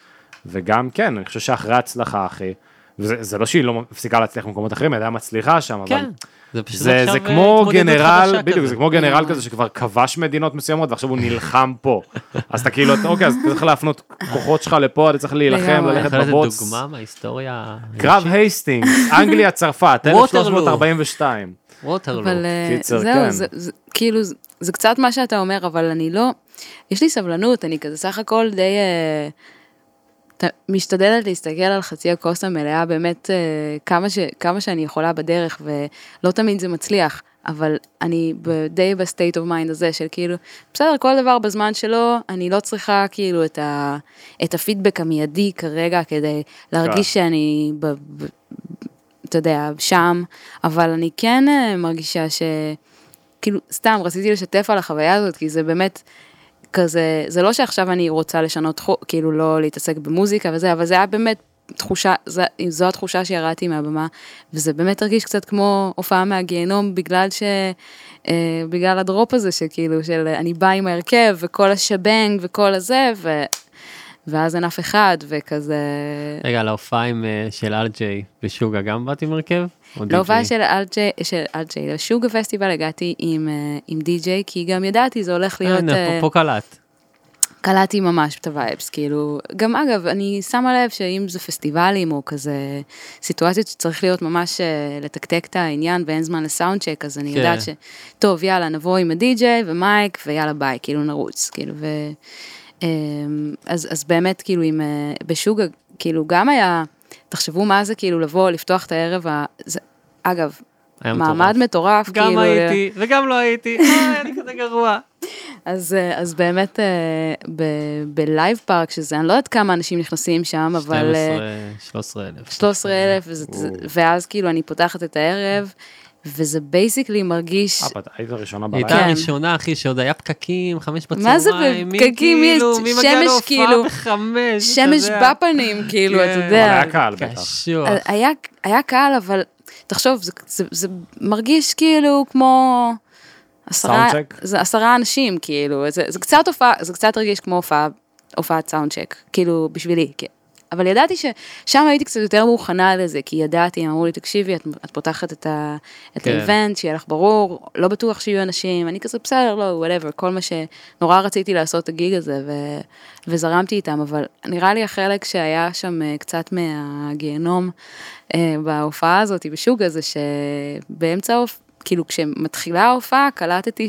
וגם כן, אני חושב שאחרי ההצלחה, אחי, וזה זה לא שהיא לא מפסיקה להצליח במקומות אחרים, היא עדיין מצליחה שם, אבל כן. זה פשוט זה, עכשיו זה כמו התמודדות גנרל, בדיוק. זה כמו גנרל לגמרי. כזה שכבר כבש מדינות מסוימות ועכשיו הוא נלחם פה. אז אתה כאילו, אוקיי, אז אתה צריך להפנות כוחות שלך לפה, אתה צריך להילחם. ללכת בבוץ. דוגמה מההיסטוריה? קרב הייסטינגס, אנגליה, צרפת, ווטרלו. 1342. ווטרלו. אבל אה, זהו, כן. זה, זה, כאילו, זה, קצת מה שאתה אומר, אבל אני לא, יש לי סבלנות, אני כזה סך הכל די אה, משתדלת להסתכל על חצי הכוס המלאה באמת אה, כמה, ש, כמה שאני יכולה בדרך, ולא תמיד זה מצליח, אבל אני די ב state of mind הזה של כאילו, בסדר, כל דבר בזמן שלו, אני לא צריכה כאילו את, ה, את הפידבק המיידי כרגע כדי להרגיש שאני ב, ב, אתה יודע, שם, אבל אני כן אה, מרגישה ש... כאילו, סתם רציתי לשתף על החוויה הזאת, כי זה באמת כזה, זה לא שעכשיו אני רוצה לשנות כאילו לא להתעסק במוזיקה וזה, אבל זה היה באמת תחושה, זה, זו התחושה שירדתי מהבמה, וזה באמת הרגיש קצת כמו הופעה מהגיהנום, בגלל ש... אה, בגלל ה drop הזה שכאילו, של אני באה עם ההרכב, וכל השבאנג וכל הזה, ו... ואז אין אף אחד, וכזה... רגע, להופעה עם, אה, של אלג'יי ושוגה גם באת עם הרכב? להופעה די.ג'יי? של אלג'יי, של אלג'יי, לשוגה פסטיבל הגעתי עם, אה, עם די-ג'יי, כי גם ידעתי, זה הולך להיות... הנה, אה, פה- קלט. קלטתי ממש את ה vibes, כאילו, גם אגב, אני שמה לב שאם זה פסטיבלים או כזה סיטואציות שצריך להיות ממש אה, לתקתק את העניין ואין זמן ל sound check, אז אני כן. יודעת ש... טוב, יאללה, נבוא עם ה DJ ו mic ויאללה ביי, כאילו נרוץ, כאילו, ו... אמ, אז, אז באמת, כאילו, עם, אה, בשוגה, כאילו, גם היה, תחשבו מה זה, כאילו, לבוא, לפתוח את הערב, ה... זה, אגב, מעמד מטורף. מטורף, גם כאילו, הייתי וגם לא הייתי, (laughs) אה, אני כזה גרוע. אז, אה, אז באמת אה, ב- בלייב פארק, שזה, אני לא יודעת כמה אנשים נכנסים שם, אבל... אה, 12 אלף. 13 אלף, וזה- זה- ואז כאילו אני פותחת את הערב, וזה basically מרגיש, אה, היית הראשונה בלילה? הייתה כן. הראשונה, אחי, שעוד היה פקקים, חמש בצהריים. מה זה מי פקקים? מי- כאילו, מי מגיע שמש, להופעה כאילו, בחמש, אתה שמש יודע. בפנים, כאילו, כן. אתה אבל יודע. היה קהל בטח. אה, היה, היה קהל, אבל תחשוב, זה, זה, זה מרגיש כאילו כמו עשרה? זה עשרה אנשים, כאילו, זה, זה קצת הופעה, זה קצת הרגיש כמו הופעת sound check, כאילו, בשבילי, כן. אבל ידעתי ששם הייתי קצת יותר מוכנה לזה, כי ידעתי, הם אמרו לי, תקשיבי, את, את פותחת את, ה, את כן. ה event, שיהיה לך ברור, לא בטוח שיהיו אנשים, אני כזה, בסדר, לא, whatever, כל מה שנורא רציתי לעשות את ה gig הזה, ו, וזרמתי איתם, אבל נראה לי החלק שהיה שם אה, קצת מהגיהנום אה, בהופעה הזאת, בשוק הזה, שבאמצע ההופעה, כאילו כשמתחילה ההופעה, קלטתי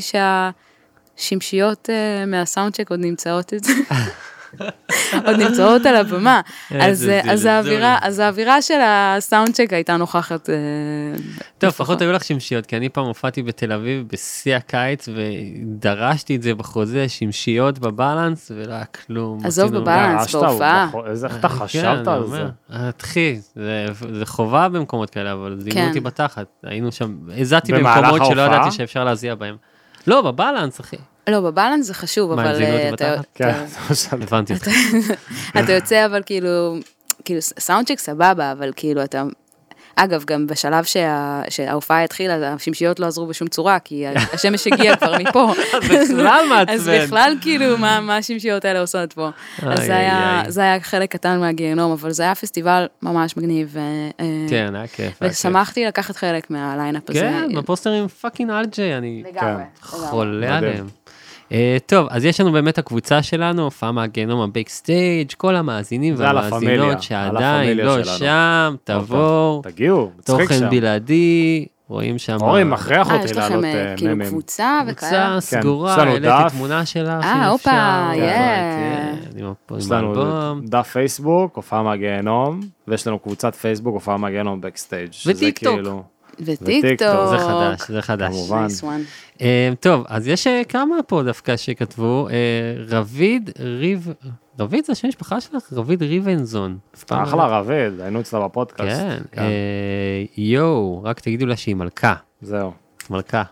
שהשמשיות אה, מהסאונדצ'ק עוד נמצאות את זה. (laughs) עוד נמצאות על הבמה. אז, איזה אה, אז. האווירה, של הסאונדצ'ק הייתה נוכחת. אה, טוב, לפחות. היו לך שמשיות, כי אני פעם הופעתי בתל אביב בשיא הקיץ, ודרשתי את זה בחוזה, שמשיות בבלנס, ולא היה כלום. עזוב, בבלנס. בהופעה. איך אתה כן, חשבת אני על זה? אחי, זה- זה חובה במקומות כאלה, אבל זימנו כן. אותי בתחת. היינו שם, הזעתי במקומות שלא? ידעתי שאפשר להזיע בהם. לא, בבלנס, אחי. לא, בבלנס זה חשוב, מה, הם אבל אה, אתה- בתחת? כן, הבנתי אותך. אתה יוצא אבל כאילו, כאילו סאונדצ'ק סבבה, אבל כאילו אתה... אגב, גם בשלב שה, שההופעה התחילה, השמשיות לא עזרו בשום צורה, כי (laughs) השמש הגיע כבר מפה. בכלל מעצבן. אז בכלל, כאילו, מה, מה השמשיות האלה עושות פה? אז זה היה. זה היה חלק קטן מהגיהנום, אבל זה היה פסטיבל ממש מגניב. ו- אה, כן, היה כיף. ושמחתי לקחת חלק מהליינאפ הזה. כן, בפוסטרים פאקינג אלג'יי, אני. חולה. עליהם. אה, טוב, אז יש לנו באמת הקבוצה שלנו, הופעה מהגיהנום הבייק סטייג', כל המאזינים והמאזינות שעדיין לא שלנו. שם, תבואו, תגיעו, מצחיק תוכן שם. בלעדי, רואים שם... אורי מכריח אה, אותי יש לכם לעלות אה, אה, כאילו ממים. קבוצה קבוצה וכאלה? יש סגורה, העליתי דף. תמונה שלך, אה, הופה. יא. כן, יש לנו האלבום. דף פייסבוק, הופעה מהגיהנום, ויש לנו קבוצת פייסבוק, הופעה מהגיהנום backstage. שזה וטיקטוק. וטיקטוק. זה חדש, זה חדש. כמובן. Nice. אה, טוב, אז יש אה, כמה פה דווקא שכתבו, אה, רביד ריב, רביד זה השם המשפחה שלך? רביד ריבנזון. פעם לא- אחלה רביד, היינו אצלה בפודקאסט. כן, כן, יואו, רק תגידו לה שהיא מלכה, זהו. מלכה.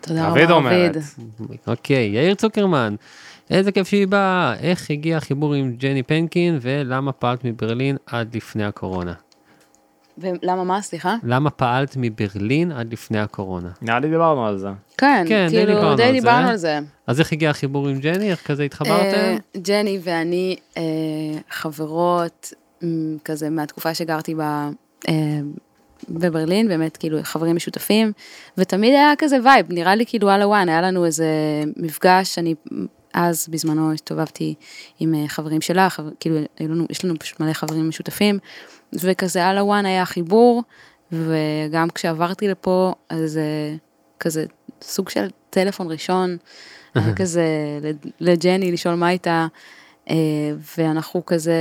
תודה רבה, אומרת. רביד. אוקיי, יאיר צוקרמן, איזה כיף שהיא באה, איך הגיע החיבור עם ג'ני פנקין ולמה פעלת מברלין עד לפני הקורונה? ולמה מה, סליחה? למה פעלת מברלין עד לפני הקורונה? נראה לי דיברנו על זה. כן, כן, די כאילו, דיברנו די על דיברנו זה. על זה. אז איך הגיע החיבור עם ג'ני? איך כזה התחברתם? אה, ג'ני ואני אה, חברות, כזה מהתקופה שגרתי ב... אה, בברלין, באמת כאילו חברים משותפים, ותמיד היה כזה vibe, נראה לי כאילו על ה one, היה לנו איזה מפגש, אני אז בזמנו הסתובבתי עם אה, חברים שלה, חבר, כאילו לנו, יש לנו פשוט מלא חברים משותפים, וכזה על ה one היה חיבור, וגם כשעברתי לפה, אז אה, כזה סוג של טלפון ראשון, כזה לג'ני לשאול מה הייתה, אה, ואנחנו כזה,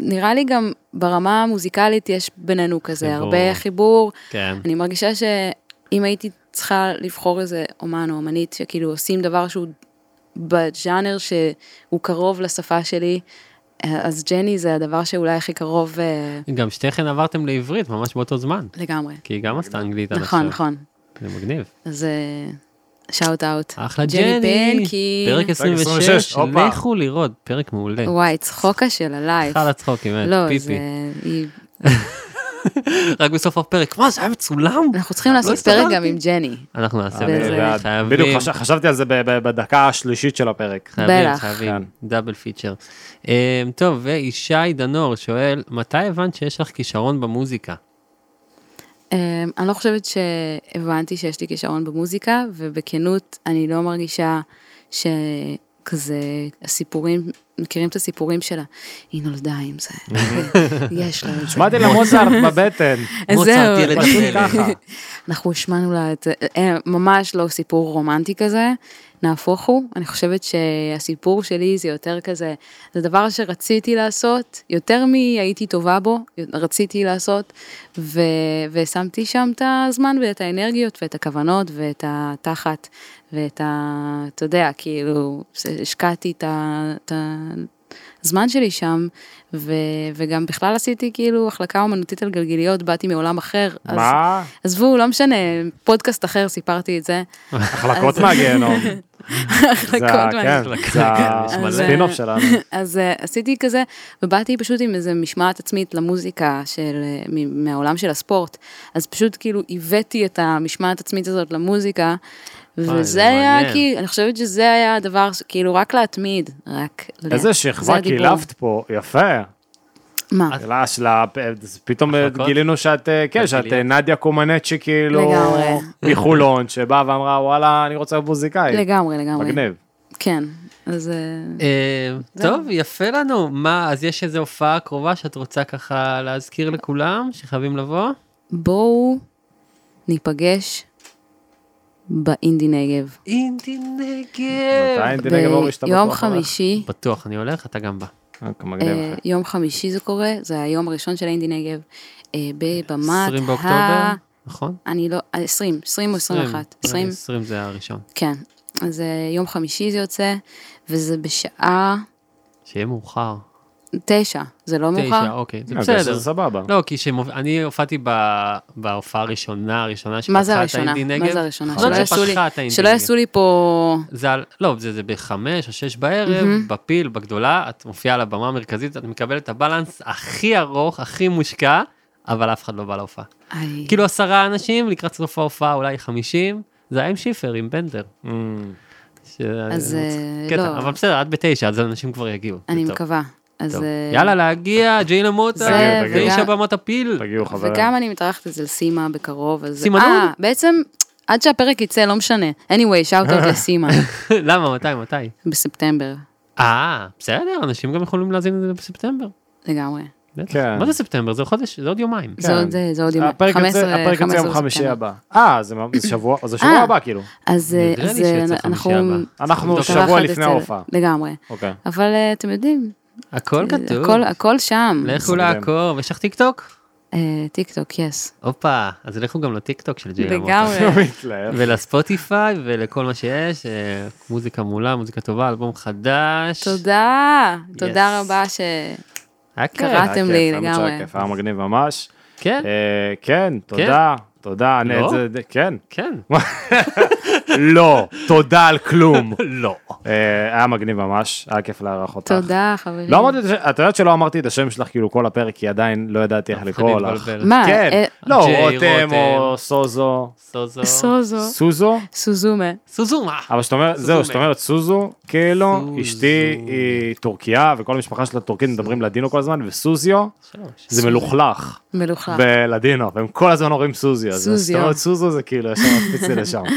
נראה לי גם ברמה המוזיקלית יש בינינו כזה חיבור. הרבה חיבור. כן. אני מרגישה שאם הייתי צריכה לבחור איזה אומן או אומנית שכאילו עושים דבר שהוא בז'אנר שהוא קרוב לשפה שלי, אז ג'ני זה הדבר שאולי הכי קרוב אה, גם שתיכן עברתם לעברית ממש באותו זמן, לגמרי. כי היא גם עשתה אנגלית עד נכון, עכשיו. נכון. זה מגניב. אז shout out. אחלה ג'ני ג'ני, פנקין. פרק 26, 26, הופה. לכו לראות, פרק מעולה. וואי, צחוקה של ה live. חל הצחוקים, באמת, לא, פיפי. זה... (laughs) (laughs) רק בסוף הפרק, מה זה היה מצולם? אנחנו צריכים לעשות פרק. גם עם ג'ני. אנחנו נעשה את זה, בעד. חייבים. בדיוק חש- חשבתי על זה בדקה השלישית של הפרק. חייבים. חייבים, דאבל פיצ'ר. אמ, טוב, וישי דנור שואל, מתי הבנת שיש לך כישרון במוזיקה? אמ, אני לא חושבת שהבנתי שיש לי כישרון במוזיקה, ובכנות, אני לא מרגישה שכזה הסיפורים, מכירים את הסיפורים שלה, היא נולדה עם זה, (laughs) יש לה את זה. שמעתי לה מוזארט (laughs) בבטן. מוצרט זהו. ילד. ככה. (laughs) אנחנו השמענו לה את זה, אה, ממש לא סיפור רומנטי כזה, נהפוך הוא, אני חושבת שהסיפור שלי זה יותר כזה, זה דבר שרציתי לעשות, יותר מהייתי טובה בו, רציתי לעשות, ו, ושמתי שם את הזמן ואת האנרגיות ואת הכוונות ואת התחת ואת ה... אתה יודע, כאילו, השקעתי את ה... את ה הזמן שלי שם, ו, וגם בכלל עשיתי כאילו החלקה אומנותית על גלגיליות, באתי מעולם אחר. אז- מה? עזבו, לא משנה, פודקאסט אחר סיפרתי את זה. החלקות מהגיהנום. החלקות ה- מה- כן, זה אז, הספינוף אה, שלנו. אז אה, עשיתי כזה, ובאתי פשוט עם איזה משמעת עצמית למוזיקה של, אה, מ- מהעולם של הספורט. אז פשוט כאילו הבאתי את המשמעת עצמית הזאת למוזיקה, וזה זה היה מעניין. כאילו, אני חושבת שזה היה הדבר, כאילו רק להתמיד, רק... איזה זה שכבה. קילפת פה, יפה. מה? שאלה של ה... פתאום החלקות? גילינו שאת, אה, כן, שאת. אה, נדיה קומנצ'י כאילו, לגמרי. מחולון, שבאה ואמרה וואלה, אני רוצה להיות מוזיקאי. לגמרי, לגמרי. מגניב. כן, אז... אה, טוב, יפה לנו. מה, אז יש איזו הופעה קרובה שאת רוצה ככה להזכיר לכולם, שחייבים לבוא? בואו ניפגש באינדי נגב. אינדי נגב. מתי אינדי נגב אורי שאתה ביום בטוח? חמישי, בטוח, אני הולך, אתה גם בא. אה. אה, יום חמישי זה קורה, זה היום הראשון של האינדי נגב, אה, בבמת 20 ה... באוקטובר, נכון? אני לא, אה, 20, 20 או 21, 20, 20 זה הראשון. כן. אז יום חמישי זה יוצא, וזה בשעה שיהיה מאוחר. תשע, זה לא תשע, מאוחר? אוקיי, זה אה, בסדר. זה סבבה. לא, כי אני הופעתי ב- בהופעה הראשונה, הראשונה מה זה שפתחה את הראשונה? האינדי נגב. מה זה הראשונה? זאת שלא יעשו לי- שפתחה את האינדי שלא. יעשו לי פה... זה על, לא, זה, זה בחמש או שש בערב, בפיל, בגדולה, את מופיעה על הבמה המרכזית, את מקבלת את הבלנס הכי ארוך, הכי מושקע, אבל אף אחד לא בא להופעה. כאילו עשרה אנשים, לקראת סוף ההופעה אולי חמישים, זה היה עם שיפר, עם בנדר. Mm. אז, אה, קטע, לא. אבל בסדר, עד בתשע, אז אנשים כבר יגיעו. אני זה. מקווה. אז... אה, יאללה, להגיע, ג'יינה מוטה, זה, תשע וגם- במות הפיל. תגיעו חברים. וגם אני מתארחת אצל סימה בקרוב, אז... סימה אה, נון? בעצם, עד שהפרק יצא, לא משנה. anyway, shout out ל סימה, (laughs) למה, מתי, מתי? בספטמבר, אה, בסדר, אנשים גם יכולים להזין את זה בספטמבר. לגמרי. כן. מה זה ספטמבר? זה חודש, זה עוד יומיים. זה עוד, אה, זה עוד יום, הפרק יוצא 15 הפרק יוצא יום חמישי. הבא. אה, זה זה שבוע, זה שבוע אה. הבא כאילו. אז אה, אז, אה, אנחנו... אנחנו שבוע לפני ההופעה. לגמרי. אוקיי. אבל אה, אתם יודעים, הכל אה, כתוב. הכל- הכל שם. לכו. לעקוב, יש לך טיק טוק? אה, טיק טוק, yes. הופה, אז לכו גם לטיק טוק של ג'יי למוטה. לגמרי. מתלהב. ולספוטיפיי ולכל מה שיש, אה, מוזיקה מעולה, מוזיקה טובה, אלבום חדש. תודה, תודה Yes. רבה ש... היה כיף. קראת. היה כיף, לי לגמרי. היה מגניב ממש. כן, אה, כן, תודה, תודה. אני- לא? כן. כן. (laughs) לא, תודה על כלום. לא. אה, היה מגניב ממש, היה כיף לארח אותך. תודה, חברים. לא אמרתי, את השם- את יודעת שלא אמרתי את השם שלך כאילו כל הפרק, כי עדיין לא ידעתי איך לקרוא לך. מה? כן, אה, לא, רותם או. סוזו. סוזו. סוזו. סוזו? סוזומה. סוזומה. אבל שאת אומרת, זהו. שאת אומרת סוזו, כאילו. אשתי היא טורקיה, וכל המשפחה של הטורקים מדברים לדינו כל הזמן, וסוזיו זה מלוכלך מלוכה. בלדינו, והם כל הזמן אומרים סוזיו, סוזיו. זאת אומרת סוזו זה כאילו ישר מקפיץ לי לשם. (laughs)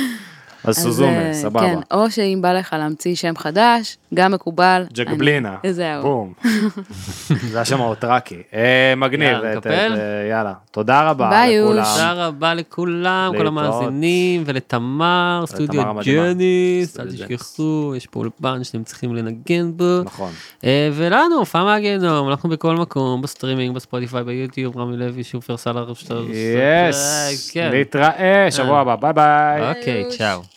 אז סוזומה, אה, סבבה. כן, או שאם בא לך להמציא שם חדש, גם מקובל. ג'קבלינה. זהו. בום. (laughs) זה היה שם אוטרקי. אה, מגניב, יאללה, אה, יאללה. תודה רבה ביי, לכולם. יוש. תודה רבה לכולם, כל. המאזינים, ולתמר, סטודיו. ג'ניס, אל סטודיו תשכחו, יש פה אולפן שאתם צריכים לנגן בו. נכון. ולנו, הופעה מהגיהנום, אנחנו בכל מקום, בסטרימינג, בספוטיפיי, ביוטיוב, רמי לוי, שופר סאלר, יס, כן. נתראה שבוע הבא, ביי ביי. אוקיי, צ'או.